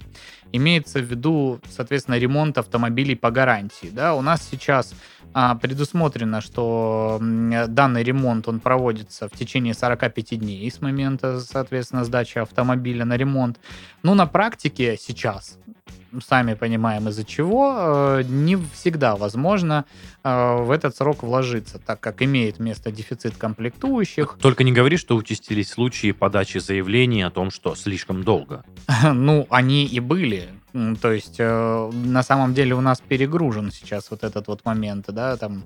[SPEAKER 1] Имеется в виду, соответственно, ремонт автомобилей по гарантии. Да? У нас сейчас предусмотрено, что данный ремонт он проводится в течение 45 дней с момента, соответственно, сдачи автомобиля на ремонт. Но на практике сейчас сами понимаем из-за чего, э, не всегда возможно э, в этот срок вложиться, так как имеет место дефицит комплектующих.
[SPEAKER 2] Только не говори, что участились случаи подачи заявлений о том, что слишком долго.
[SPEAKER 1] Ну, они и были. То есть э, на самом деле у нас перегружен сейчас вот этот вот момент, да, там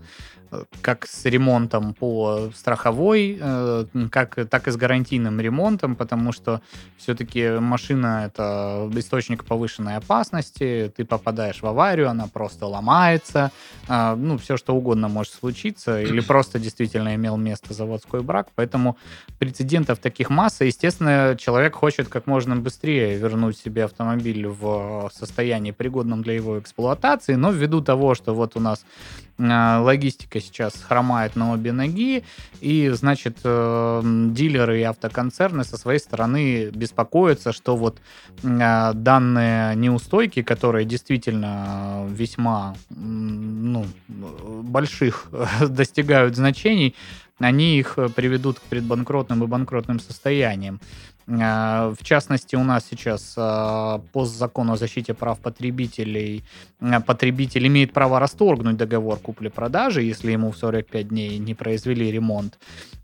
[SPEAKER 1] как с ремонтом по страховой, э, как, так и с гарантийным ремонтом, потому что все-таки машина — это источник повышенной опасности, ты попадаешь в аварию, она просто ломается, а, ну, все что угодно может случиться, или просто действительно имел место заводской брак, поэтому прецедентов таких масса, естественно, человек хочет как можно быстрее вернуть себе автомобиль в состоянии пригодном для его эксплуатации, но ввиду того, что вот у нас а, логистика сейчас хромает на обе ноги, и, значит, э, дилеры и автоконцерны со своей стороны беспокоятся, что вот а, данные неустойки, которые действительно весьма ну, больших достигают значений, они их приведут к предбанкротным и банкротным состояниям. А, в частности, у нас сейчас а, по закону о защите прав потребителей а, потребитель имеет право расторгнуть договор купли-продажи, если ему в 45 дней не произвели ремонт.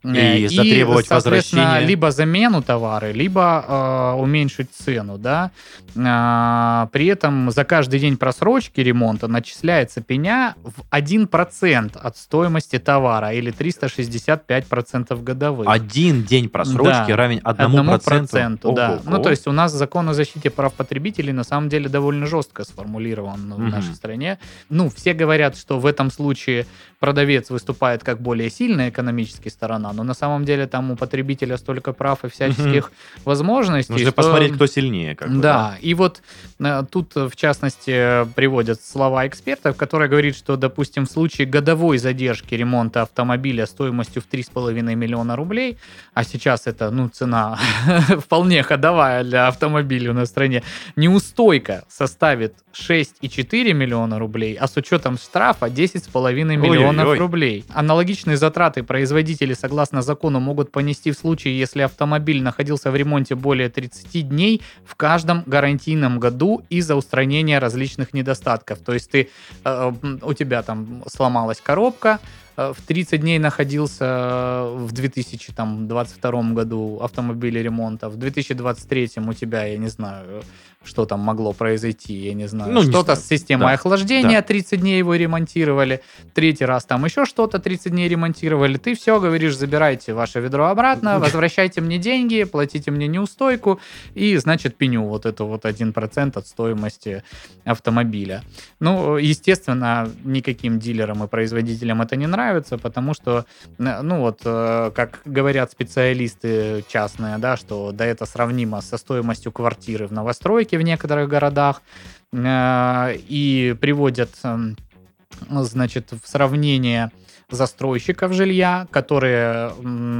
[SPEAKER 2] И, э, и затребовать возвращение.
[SPEAKER 1] Либо замену товара, либо э, уменьшить цену. Да? Э, при этом за каждый день просрочки ремонта начисляется пеня в 1% от стоимости товара или 365% годовых.
[SPEAKER 2] Один день просрочки да. равен 1%?
[SPEAKER 1] Проценту, да. Ого. Ну, то есть у нас закон о защите прав потребителей на самом деле довольно жестко сформулирован в нашей стране. Ну, все говорят, что в этом случае продавец выступает как более сильная экономическая сторона, но на самом деле там у потребителя столько прав и всяческих возможностей.
[SPEAKER 2] Нужно что... посмотреть, кто сильнее. Как бы,
[SPEAKER 1] да. да, и вот э, тут, в частности, приводят слова экспертов, которые говорят, что, допустим, в случае годовой задержки ремонта автомобиля стоимостью в 3,5 миллиона рублей, а сейчас это, ну, цена вполне ходовая для автомобилей на стране, неустойка составит 6,4 миллиона рублей, а с учетом штрафа 10,5 миллионов Ой-ой-ой. рублей. Аналогичные затраты производители, согласно закону, могут понести в случае, если автомобиль находился в ремонте более 30 дней в каждом гарантийном году из-за устранения различных недостатков. То есть ты, э, у тебя там сломалась коробка, в 30 дней находился э, в 2022 году автомобиле ремонта, в 2023 у тебя, я не знаю, что там могло произойти, я не знаю. Ну, что-то с системой да. охлаждения, да. 30 дней его ремонтировали, третий раз там еще что-то 30 дней ремонтировали. Ты все говоришь, забирайте ваше ведро обратно, возвращайте мне деньги, платите мне неустойку, и, значит, пеню вот это вот 1% от стоимости автомобиля. Ну, естественно, никаким дилерам и производителям это не нравится, потому что, ну вот, э, как говорят специалисты частные, да, что да, это сравнимо со стоимостью квартиры в новостройке, в некоторых городах э, и приводят, эм, значит, в сравнение застройщиков жилья, которые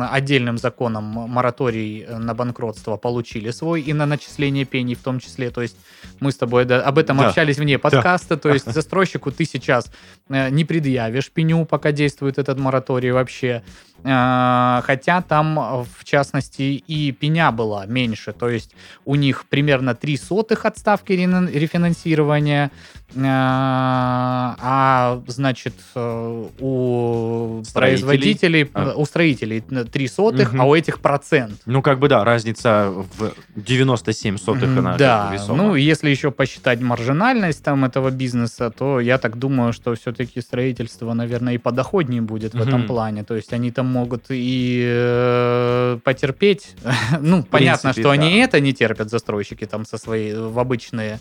[SPEAKER 1] отдельным законом мораторий на банкротство получили свой и на начисление пений в том числе. То есть мы с тобой об этом да. общались вне подкаста. Да. То есть застройщику ты сейчас э, не предъявишь пеню, пока действует этот мораторий вообще. Э, хотя там, в частности, и пеня была меньше. То есть у них примерно 3 сотых отставки рефинансирования, э, а, значит, у строителей. производителей, а. у строителей 3 сотых, угу. а у этих процент.
[SPEAKER 2] Ну, как бы, да, разница в 97 сотых она
[SPEAKER 1] Да, ну, если еще посчитать маржинальность там этого бизнеса, то я так думаю, что все-таки строительство, наверное, и подоходнее будет в угу. этом плане. То есть они там могут и э, потерпеть. ну, в понятно, принципе, что да. они это не терпят, застройщики там со своей в обычные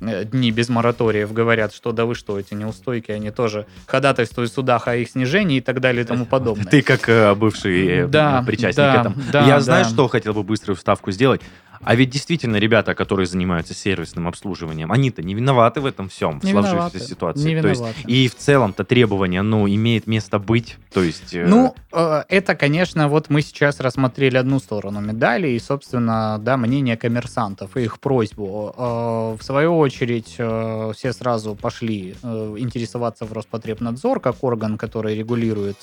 [SPEAKER 1] Э, дни без мораториев говорят, что да вы что, эти неустойки, они тоже ходатайствуют в судах о их снижении и так далее и тому подобное.
[SPEAKER 2] Ты как э, бывший э, да, причастник да, к этому. Да, Я да. знаю, что хотел бы быструю вставку сделать. А ведь действительно ребята, которые занимаются сервисным обслуживанием, они-то не виноваты в этом всем, в
[SPEAKER 1] Не
[SPEAKER 2] сложившейся
[SPEAKER 1] виноваты,
[SPEAKER 2] ситуации.
[SPEAKER 1] не
[SPEAKER 2] То есть,
[SPEAKER 1] виноваты.
[SPEAKER 2] и в целом-то требование, ну, имеет место быть. То есть... э,
[SPEAKER 1] Ну, э, это, конечно, вот мы сейчас рассмотрели одну сторону медали и, собственно, да, мнение коммерсантов и их просьбу. Э, В свою очередь, э, все сразу пошли э, интересоваться в Роспотребнадзор как орган, который регулирует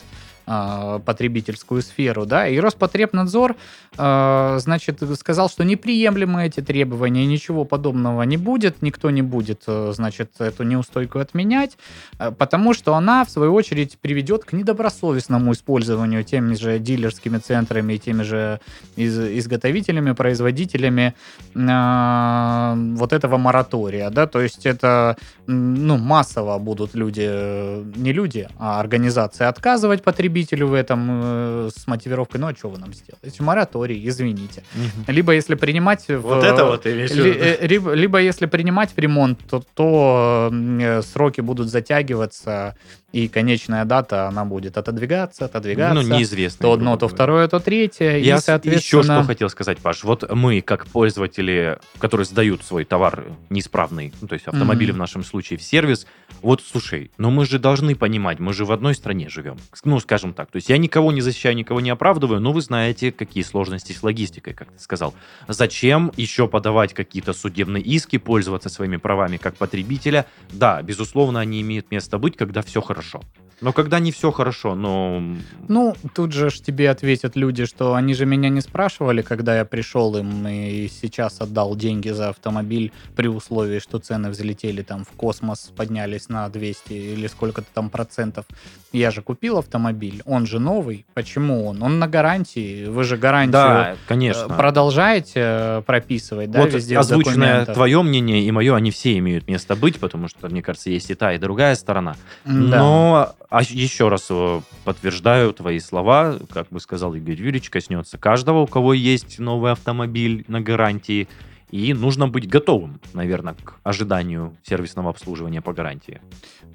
[SPEAKER 1] потребительскую сферу, да, и Роспотребнадзор, э, значит, сказал, что неприемлемы эти требования, ничего подобного не будет, никто не будет, э, значит, эту неустойку отменять, э, потому что она, в свою очередь, приведет к недобросовестному использованию теми же дилерскими центрами и теми же из- изготовителями, производителями э, вот этого моратория, да, то есть это, ну, массово будут люди, э, не люди, а организации отказывать потребителю в этом э, с мотивировкой, ну, а что вы нам сделаете? Мораторий, извините. Либо если принимать в...
[SPEAKER 2] Вот это вот
[SPEAKER 1] Ли- э, либо, либо если принимать в ремонт, то, то э, сроки будут затягиваться, и конечная дата, она будет отодвигаться, отодвигаться.
[SPEAKER 2] Ну, неизвестно.
[SPEAKER 1] то одно, то второе, то третье.
[SPEAKER 2] Я
[SPEAKER 1] и, соответственно...
[SPEAKER 2] еще что хотел сказать, Паш. Вот мы, как пользователи, которые сдают свой товар неисправный, ну, то есть автомобили
[SPEAKER 1] Мгм.
[SPEAKER 2] в нашем случае в сервис, вот слушай, но мы же должны понимать, мы же в одной стране живем. Ну, скажем так. То есть я никого не защищаю, никого не оправдываю, но вы знаете, какие сложности с логистикой, как ты сказал. Зачем еще подавать какие-то судебные иски, пользоваться своими правами как потребителя? Да, безусловно, они имеют место быть, когда все хорошо хорошо. Но когда не все хорошо, но...
[SPEAKER 1] Ну, тут же ж тебе ответят люди, что они же меня не спрашивали, когда я пришел им и сейчас отдал деньги за автомобиль при условии, что цены взлетели там в космос, поднялись на 200 или сколько-то там процентов. Я же купил автомобиль, он же новый. Почему он? Он на гарантии. Вы же гарантию
[SPEAKER 2] Да,
[SPEAKER 1] э,
[SPEAKER 2] конечно.
[SPEAKER 1] продолжаете э, прописывать, да,
[SPEAKER 2] вот
[SPEAKER 1] везде
[SPEAKER 2] озвученное твое мнение и мое, они все имеют место быть, потому что, мне кажется, есть и та, и другая сторона.
[SPEAKER 1] Да.
[SPEAKER 2] Но а еще раз э, подтверждаю твои слова, как бы сказал Игорь Юрьевич, коснется каждого, у кого есть новый автомобиль на гарантии. И нужно быть готовым, наверное, к ожиданию сервисного обслуживания по гарантии.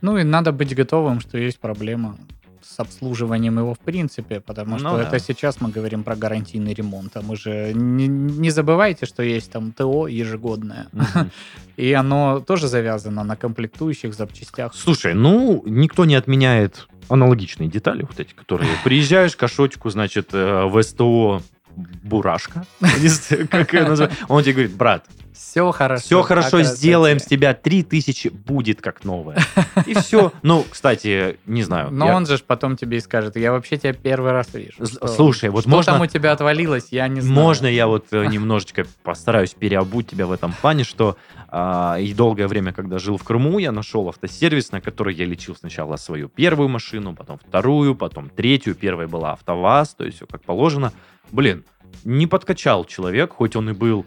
[SPEAKER 1] Ну и надо быть готовым, что есть проблема с обслуживанием его в принципе, потому
[SPEAKER 2] Ну
[SPEAKER 1] что
[SPEAKER 2] да.
[SPEAKER 1] это сейчас мы говорим про гарантийный ремонт, а мы же не, не забывайте, что есть там ТО ежегодное, и оно тоже завязано на комплектующих запчастях.
[SPEAKER 2] Слушай, ну, никто не отменяет аналогичные детали, вот эти, которые приезжаешь, кошочку, значит, э, в СТО Бурашка, как ее назвать. Он тебе говорит, брат,
[SPEAKER 1] Все хорошо.
[SPEAKER 2] все хорошо, сделаем с тебя 3000, будет как новое. И все. Ну, кстати, не знаю.
[SPEAKER 1] Но
[SPEAKER 2] я-
[SPEAKER 1] он же потом тебе и скажет, я вообще тебя первый раз вижу. Что-
[SPEAKER 2] слушай, вот
[SPEAKER 1] что
[SPEAKER 2] можно-
[SPEAKER 1] там у тебя отвалилось, я не знаю.
[SPEAKER 2] Можно я вот э, немножечко постараюсь переобуть тебя в этом плане, что а, и долгое время, когда жил в Крыму, я нашел автосервис, на который я лечил сначала свою первую машину, потом вторую, потом третью. Первая была АвтоВАЗ, то есть все как положено. Блин, не подкачал человек, хоть он и был...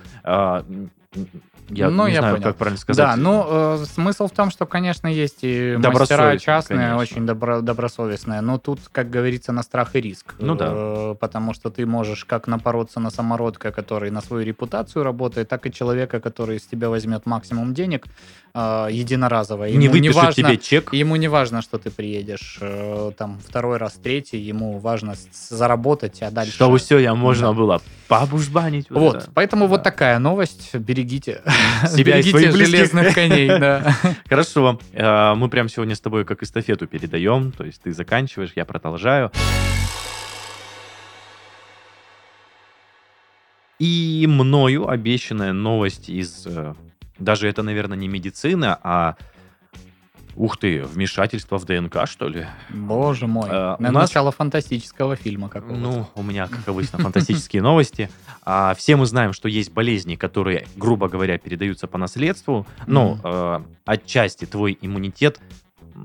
[SPEAKER 2] а, м, я
[SPEAKER 1] Ну,
[SPEAKER 2] не
[SPEAKER 1] я
[SPEAKER 2] знаю,
[SPEAKER 1] понял.
[SPEAKER 2] как правильно сказать.
[SPEAKER 1] Да, ну, э, смысл в том, что, конечно, есть и мастера частные,
[SPEAKER 2] конечно.
[SPEAKER 1] очень добро- добросовестные, но тут, как говорится, на страх и риск.
[SPEAKER 2] Ну да.
[SPEAKER 1] Э, Потому что ты можешь как напороться на самородка, который на свою репутацию работает, так и человека, который из тебя возьмет максимум денег э, единоразово.
[SPEAKER 2] не
[SPEAKER 1] Ему
[SPEAKER 2] выпишет
[SPEAKER 1] важно-
[SPEAKER 2] тебе чек.
[SPEAKER 1] Ему не важно, что ты приедешь э, там второй раз, третий, ему важно заработать, а дальше...
[SPEAKER 2] Чтобы все я можно
[SPEAKER 1] Да.
[SPEAKER 2] было побужбанить.
[SPEAKER 1] Вот,
[SPEAKER 2] это.
[SPEAKER 1] поэтому вот
[SPEAKER 2] Да.
[SPEAKER 1] такая новость. Берегите
[SPEAKER 2] Себя и своих
[SPEAKER 1] железных коней, да.
[SPEAKER 2] Хорошо. Э, Мы прям сегодня с тобой как эстафету передаем. То есть ты заканчиваешь, я продолжаю. И мною обещанная новость из... э, Даже это, наверное, не медицина, а... Ух ты, вмешательство в ДНК, что ли?
[SPEAKER 1] Боже мой.
[SPEAKER 2] Э,
[SPEAKER 1] На
[SPEAKER 2] нас-
[SPEAKER 1] начало фантастического фильма какого-то.
[SPEAKER 2] Ну, у меня, как обычно, фантастические новости. А, все мы знаем, что есть болезни, которые, грубо говоря, передаются по наследству.
[SPEAKER 1] Мгм.
[SPEAKER 2] э, отчасти твой иммунитет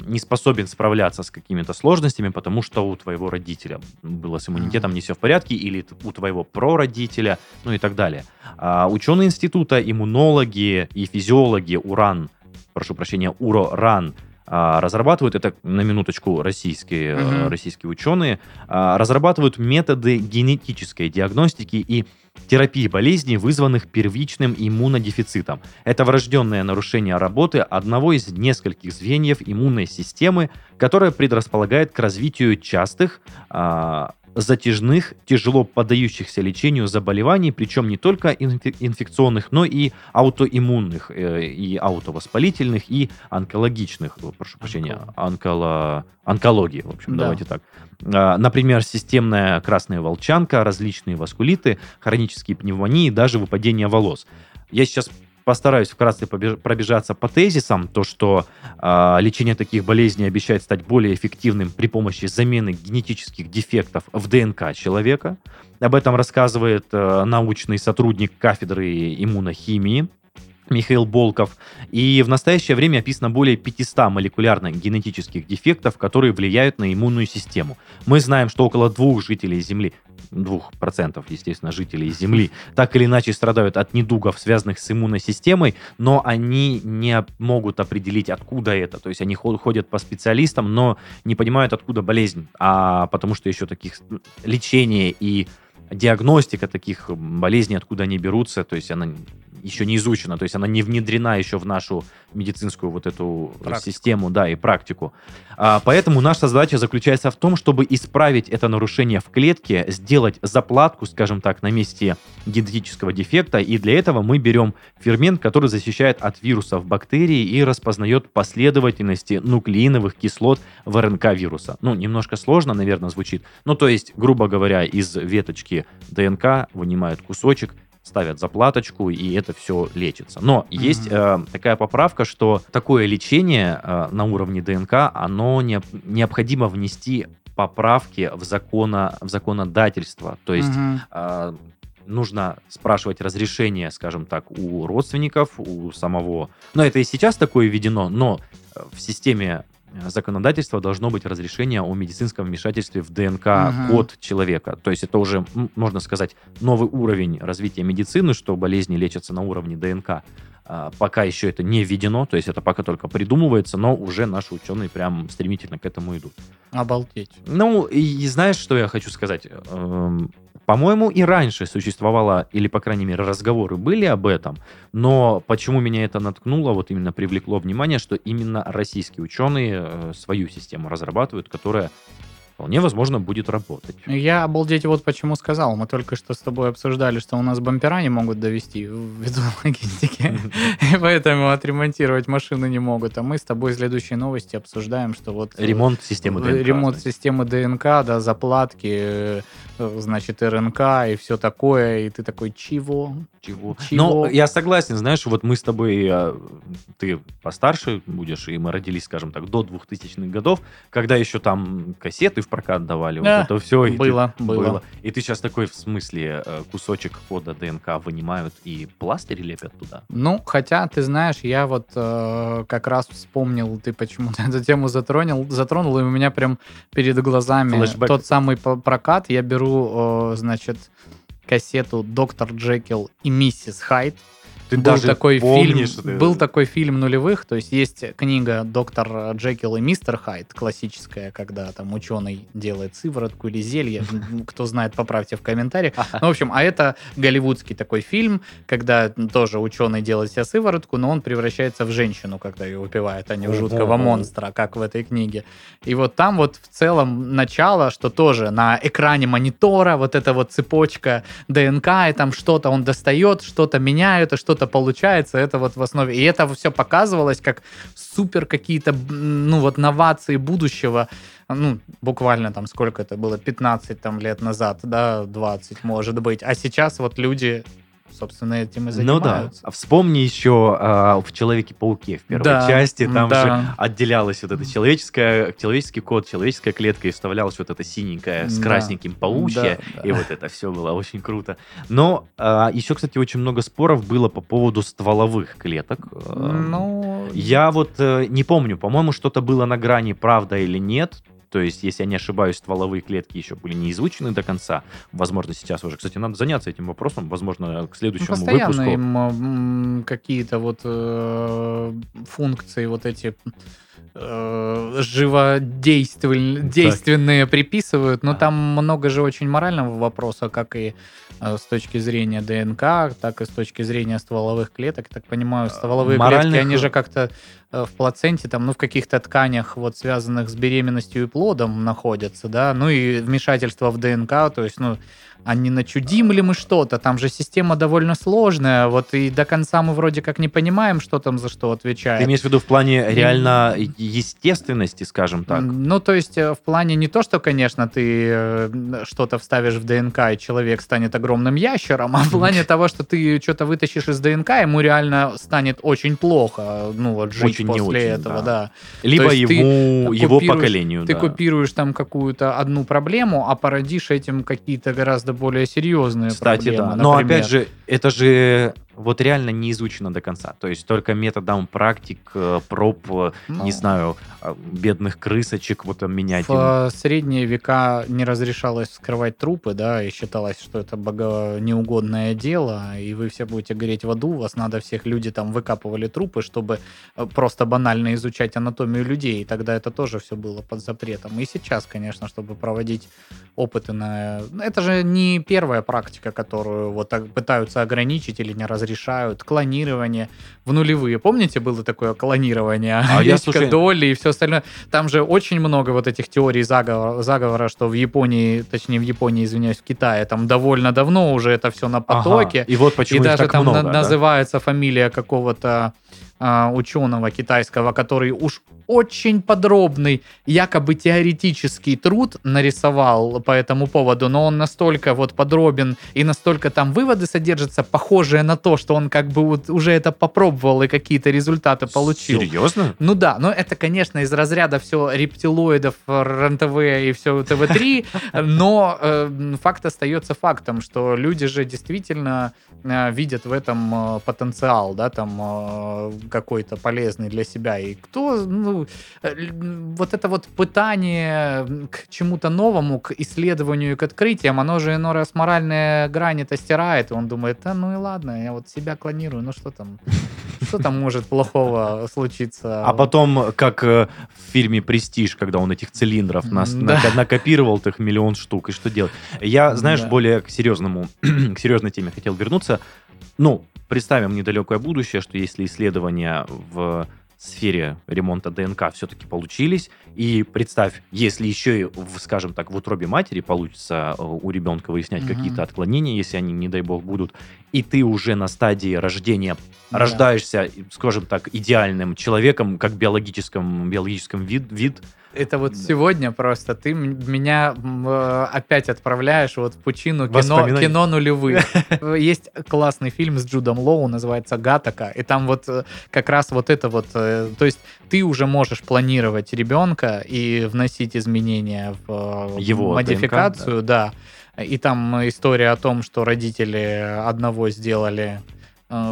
[SPEAKER 2] не способен справляться с какими-то сложностями, потому что у твоего родителя было с иммунитетом не все в порядке, или у твоего прародителя, ну и так далее. А ученые института, иммунологи и физиологи УРАН, прошу прощения, УРО-РАН, а, разрабатывают, это на минуточку российские,
[SPEAKER 1] Мгм.
[SPEAKER 2] российские ученые, а, разрабатывают методы генетической диагностики и терапии болезней, вызванных первичным иммунодефицитом. Это врожденное нарушение работы одного из нескольких звеньев иммунной системы, которое предрасполагает к развитию частых, а, затяжных, тяжело поддающихся лечению заболеваний, причем не только инфекционных, но и аутоиммунных, э, и аутовоспалительных, и онкологичных, прошу прощения, онколо... онкологии, в общем, да. давайте так. А, например, системная красная волчанка, различные васкулиты, хронические пневмонии, даже выпадение волос. Я сейчас постараюсь вкратце пробежаться по тезисам, то, что э, лечение таких болезней обещает стать более эффективным при помощи замены генетических дефектов в ДНК человека. Об этом рассказывает э, научный сотрудник кафедры иммунохимии Михаил Болков. И в настоящее время описано более 500 молекулярных генетических дефектов, которые влияют на иммунную систему. Мы знаем, что около двух жителей Земли, 2%, естественно, жителей Земли, так или иначе страдают от недугов, связанных с иммунной системой, но они не могут определить, откуда это. То есть они ходят по специалистам, но не понимают, откуда болезнь. А потому что еще таких лечения и диагностика таких болезней, откуда они берутся, то есть она еще не изучена, то есть она не внедрена еще в нашу медицинскую вот эту практику. систему, да, и практику. А, поэтому наша задача заключается в том, чтобы исправить это нарушение в клетке, сделать заплатку, скажем так, на месте генетического дефекта, и для этого мы берем фермент, который защищает от вирусов бактерий и распознает последовательности нуклеиновых кислот в РНК вируса. Ну, немножко сложно, наверное, звучит. Ну, то есть, грубо говоря, из веточки ДНК вынимают кусочек, ставят заплаточку, и это все лечится. Но mm-hmm. есть э, такая поправка, что такое лечение э, на уровне ДНК, оно не, необходимо внести поправки в, закона, в законодательство. То есть mm-hmm. э, нужно спрашивать разрешение, скажем так, у родственников, у самого... Но это и сейчас такое введено, но э, в системе законодательства должно быть разрешение о медицинском вмешательстве в ДНК-код угу. человека. То есть это уже, можно сказать, новый уровень развития медицины, что болезни лечатся на уровне ДНК. А, пока еще это не введено, то есть это пока только придумывается, но уже наши ученые прям стремительно к этому идут.
[SPEAKER 1] Обалдеть.
[SPEAKER 2] Ну, и знаешь, что я хочу сказать? По-моему, и раньше существовало, или, по крайней мере, разговоры были об этом, но почему меня это наткнуло, вот именно привлекло внимание, что именно российские ученые э, свою систему разрабатывают, которая вполне возможно будет работать.
[SPEAKER 1] Я обалдеть вот почему сказал. Мы только что с тобой обсуждали, что у нас бампера не могут довести ввиду логистики, и поэтому отремонтировать машины не могут. А мы с тобой в следующей новости обсуждаем, что вот...
[SPEAKER 2] Э, ремонт системы ДНК.
[SPEAKER 1] Ремонт системы ДНК, да, заплатки, э, значит, РНК и все такое. И ты такой, чего?
[SPEAKER 2] Чего? Чего? Ну, я согласен, знаешь, вот мы с тобой, а, ты постарше будешь, и мы родились, скажем так, до 2000-х годов, когда еще там кассеты в прокат давали, да, вот это все.
[SPEAKER 1] Было, ты, было, было.
[SPEAKER 2] И ты сейчас такой, в смысле, э, кусочек кода ДНК вынимают и пластырь лепят туда?
[SPEAKER 1] Ну, хотя, ты знаешь, я вот э, как раз вспомнил, ты почему-то эту тему затронул, затронул, и у меня прям перед глазами Флэшбэк. тот самый прокат. Я беру, э, значит, кассету «Доктор Джекил и миссис Хайд».
[SPEAKER 2] Ты был даже такой помнишь,
[SPEAKER 1] фильм, ты... был такой фильм нулевых, то есть есть книга "Доктор Джекил и мистер Хайд" классическая, когда там ученый делает сыворотку или зелье, кто знает, поправьте в комментариях. Ну, в общем, а это голливудский такой фильм, когда тоже ученый делает себе сыворотку, но он превращается в женщину, когда ее выпивает, а не в жуткого монстра, как в этой книге. И вот там вот в целом начало, что тоже на экране монитора вот эта вот цепочка ДНК, и там что-то он достает, что-то меняет, и что-то что-то получается, это вот в основе. И это все показывалось как супер какие-то, ну вот, новации будущего. Ну, буквально там сколько это было, 15 там лет назад, да, 20 может быть. А сейчас вот люди собственно, этим и занимаются.
[SPEAKER 2] Ну да. Вспомни еще а, в Человеке-пауке в первой да, части, там да. же отделялась вот эта человеческая, человеческий код, человеческая клетка, и вставлялась вот эта синенькая с красненьким да. паучья, да, да. и вот это все было очень круто. Но а, еще, кстати, очень много споров было по поводу стволовых клеток. Ну... Я вот э, не помню, по-моему, что-то было на грани правда или нет, то есть, если я не ошибаюсь, стволовые клетки еще были не изучены до конца. Возможно, сейчас уже, кстати, надо заняться этим вопросом. Возможно, к следующему ну, постоянно выпуску.
[SPEAKER 1] им какие-то вот э, функции вот эти э, живодейственные приписывают, но там много же очень морального вопроса, как и э, с точки зрения ДНК, так и с точки зрения стволовых клеток. Так понимаю, стволовые
[SPEAKER 2] моральных-
[SPEAKER 1] клетки, они же как-то э, в плаценте, там, ну, в каких-то тканях, вот, связанных с беременностью и плодом находятся, да, ну, и вмешательство в ДНК, то есть, ну, а не начудим ли мы что-то? Там же система довольно сложная, вот, и до конца мы вроде как не понимаем, что там за что отвечает.
[SPEAKER 2] Ты имеешь в виду в плане реально естественности, скажем так?
[SPEAKER 1] Ну, то есть, э, в плане не то, что, конечно, ты э, что-то вставишь в ДНК, и человек станет огромным ящером, а в плане того, что ты что-то вытащишь из ДНК, ему реально станет очень плохо, ну, вот, жить
[SPEAKER 2] Очень
[SPEAKER 1] после
[SPEAKER 2] очень,
[SPEAKER 1] этого,
[SPEAKER 2] да.
[SPEAKER 1] да.
[SPEAKER 2] Либо ему, его поколению,
[SPEAKER 1] Ты
[SPEAKER 2] да.
[SPEAKER 1] купируешь там какую-то одну проблему, а породишь этим какие-то гораздо более серьезные
[SPEAKER 2] Кстати,
[SPEAKER 1] проблемы.
[SPEAKER 2] да. Но
[SPEAKER 1] например.
[SPEAKER 2] опять же, это же вот реально не изучено до конца. То есть только методом практик, э, проб, э,
[SPEAKER 1] Ну,
[SPEAKER 2] не знаю, э, бедных крысочек вот там менять. им.
[SPEAKER 1] В э, средние века не разрешалось вскрывать трупы, да, и считалось, что это бого неугодное дело, и вы все будете гореть в аду, вас надо всех, люди там выкапывали трупы, чтобы э, просто банально изучать анатомию людей, и тогда это тоже все было под запретом. И сейчас, конечно, чтобы проводить опыты на... ну, Это же не первая практика, которую вот так пытаются ограничить или не разрешают. Клонирование в нулевые. Помните, было такое клонирование?
[SPEAKER 2] А я,
[SPEAKER 1] Долли и все остальное. Там же очень много вот этих теорий заговора, заговора, что в Японии, точнее в Японии, извиняюсь, в Китае, там довольно давно уже это все на
[SPEAKER 2] Ага.
[SPEAKER 1] потоке.
[SPEAKER 2] И вот почему
[SPEAKER 1] и даже
[SPEAKER 2] так
[SPEAKER 1] там
[SPEAKER 2] много,
[SPEAKER 1] на-
[SPEAKER 2] да?
[SPEAKER 1] называется фамилия какого-то а, ученого китайского, который уж очень подробный, якобы теоретический труд нарисовал по этому поводу, но он настолько вот подробен и настолько там выводы содержатся, похожие на то, что он как бы вот уже это попробовал и какие-то результаты получил.
[SPEAKER 2] Серьезно?
[SPEAKER 1] Ну да, но это, конечно, из разряда все рептилоидов, РЕН-ТВ и все ТВ-3, но э, факт остается фактом, что люди же действительно э, видят в этом э, потенциал, да, там э, какой-то полезный для себя. И кто, ну, э, вот это вот пытание к чему-то новому, к исследованию и к открытиям, оно же иной раз моральные грани-то стирает, и он думает, да ну и ладно, я вот себя клонирую, ну что там, что там может плохого случиться?
[SPEAKER 2] А потом, как э, в фильме «Престиж», когда он этих цилиндров нас,
[SPEAKER 1] Да.
[SPEAKER 2] накопировал их миллион штук, и что делать? Я, знаешь,
[SPEAKER 1] Да.
[SPEAKER 2] более к серьезному, к серьезной теме хотел вернуться. Ну, представим недалекое будущее, что если исследования в сфере ремонта ДНК все-таки получились, и представь, если еще и, в, скажем так, в утробе матери получится э, у ребенка выяснять
[SPEAKER 1] Мгм.
[SPEAKER 2] какие-то отклонения, если они, не дай бог, будут, и ты уже на стадии рождения
[SPEAKER 1] Да.
[SPEAKER 2] рождаешься, скажем так, идеальным человеком, как биологическом, биологическом вид, вид.
[SPEAKER 1] Это вот
[SPEAKER 2] Да.
[SPEAKER 1] сегодня просто ты меня э, опять отправляешь вот в пучину кино, кино нулевых. Есть классный фильм с Джудом Лоу, называется «Гатака», и там вот э, как раз вот это вот, э, то есть ты уже можешь планировать ребенка и вносить изменения в
[SPEAKER 2] Его
[SPEAKER 1] модификацию, да. И там история о том, что родители одного сделали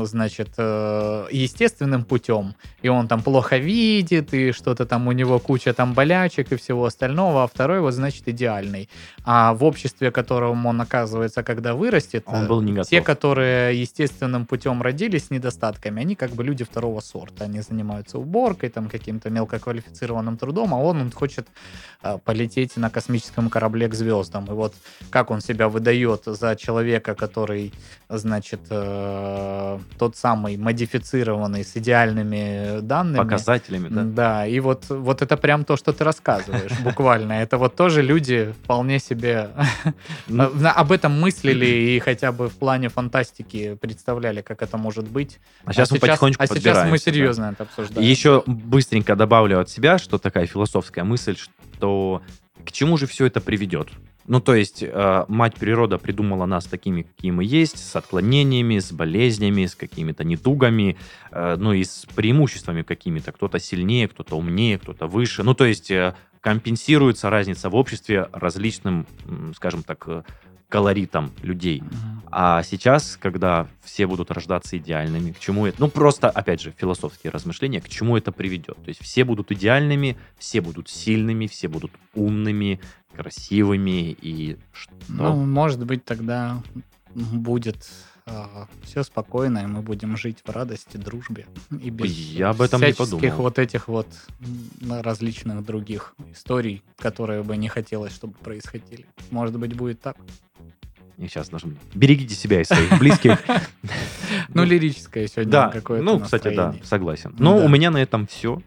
[SPEAKER 1] значит, э, естественным путем, и он там плохо видит, и что-то там у него куча там болячек и всего остального, а второй вот, значит, идеальный. А в обществе, которому он оказывается, когда вырастет,
[SPEAKER 2] Он
[SPEAKER 1] э,
[SPEAKER 2] был не готов.
[SPEAKER 1] те, которые естественным путем родились с недостатками, они как бы люди второго сорта. Они занимаются уборкой, там каким-то мелкоквалифицированным трудом, а он, он хочет э, полететь на космическом корабле к звездам. И вот как он себя выдает за человека, который, значит, э, тот самый модифицированный с идеальными данными.
[SPEAKER 2] Показателями, да?
[SPEAKER 1] Да, и вот, вот это прям то, что ты рассказываешь, буквально. Это вот тоже люди вполне себе
[SPEAKER 2] Ну,
[SPEAKER 1] э, об этом мыслили и хотя бы в плане фантастики представляли, как это может быть.
[SPEAKER 2] А сейчас мы потихонечку
[SPEAKER 1] А сейчас мы серьезно это обсуждаем.
[SPEAKER 2] Еще быстренько добавлю от себя, что такая философская мысль, что к чему же все это приведет? Ну, то есть, э, мать природа придумала нас такими, какие мы есть, с отклонениями, с болезнями, с какими-то недугами, э, ну и с преимуществами какими-то. Кто-то сильнее, кто-то умнее, кто-то выше. Ну, то есть, э, компенсируется разница в обществе различным, скажем так, э, колоритом людей. А сейчас, когда все будут рождаться идеальными, к чему это... Ну, просто, опять же, философские размышления, к чему это приведет. То есть все будут идеальными, все будут сильными, все будут умными, красивыми и что?
[SPEAKER 1] Ну, может быть, тогда будет все спокойно, и мы будем жить в радости, дружбе и без
[SPEAKER 2] Я об этом не подумал.
[SPEAKER 1] вот этих вот различных других историй, которые бы не хотелось, чтобы происходили. Может быть, будет так.
[SPEAKER 2] И сейчас должен... Берегите себя и своих близких.
[SPEAKER 1] Ну, лирическое сегодня
[SPEAKER 2] Да,
[SPEAKER 1] какое-то
[SPEAKER 2] ну, кстати, да, согласен.
[SPEAKER 1] Ну
[SPEAKER 2] Но у меня на этом все.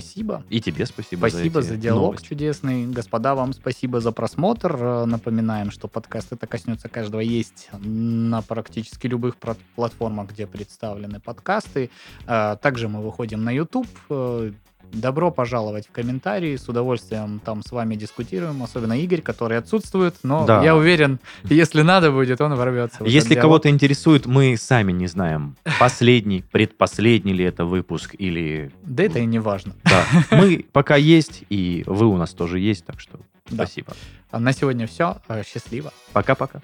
[SPEAKER 1] Спасибо.
[SPEAKER 2] И тебе спасибо,
[SPEAKER 1] Спасибо
[SPEAKER 2] эти
[SPEAKER 1] за диалог
[SPEAKER 2] новости.
[SPEAKER 1] чудесный. Господа, вам спасибо за просмотр. Э, Напоминаем, что подкаст «Это коснется каждого» есть на практически любых платформах, где представлены подкасты. Э, Также мы выходим на YouTube. Э, Добро пожаловать в комментарии. С удовольствием там с вами дискутируем. Особенно Игорь, который отсутствует. Но
[SPEAKER 2] Да.
[SPEAKER 1] я уверен, если надо будет, он ворвется.
[SPEAKER 2] Если кого-то интересует, мы сами не знаем, последний, предпоследний ли это выпуск или...
[SPEAKER 1] Да это и не важно.
[SPEAKER 2] Да, мы пока есть, и вы у нас тоже есть, так что
[SPEAKER 1] Да.
[SPEAKER 2] спасибо.
[SPEAKER 1] А на сегодня все. Счастливо.
[SPEAKER 2] Пока-пока.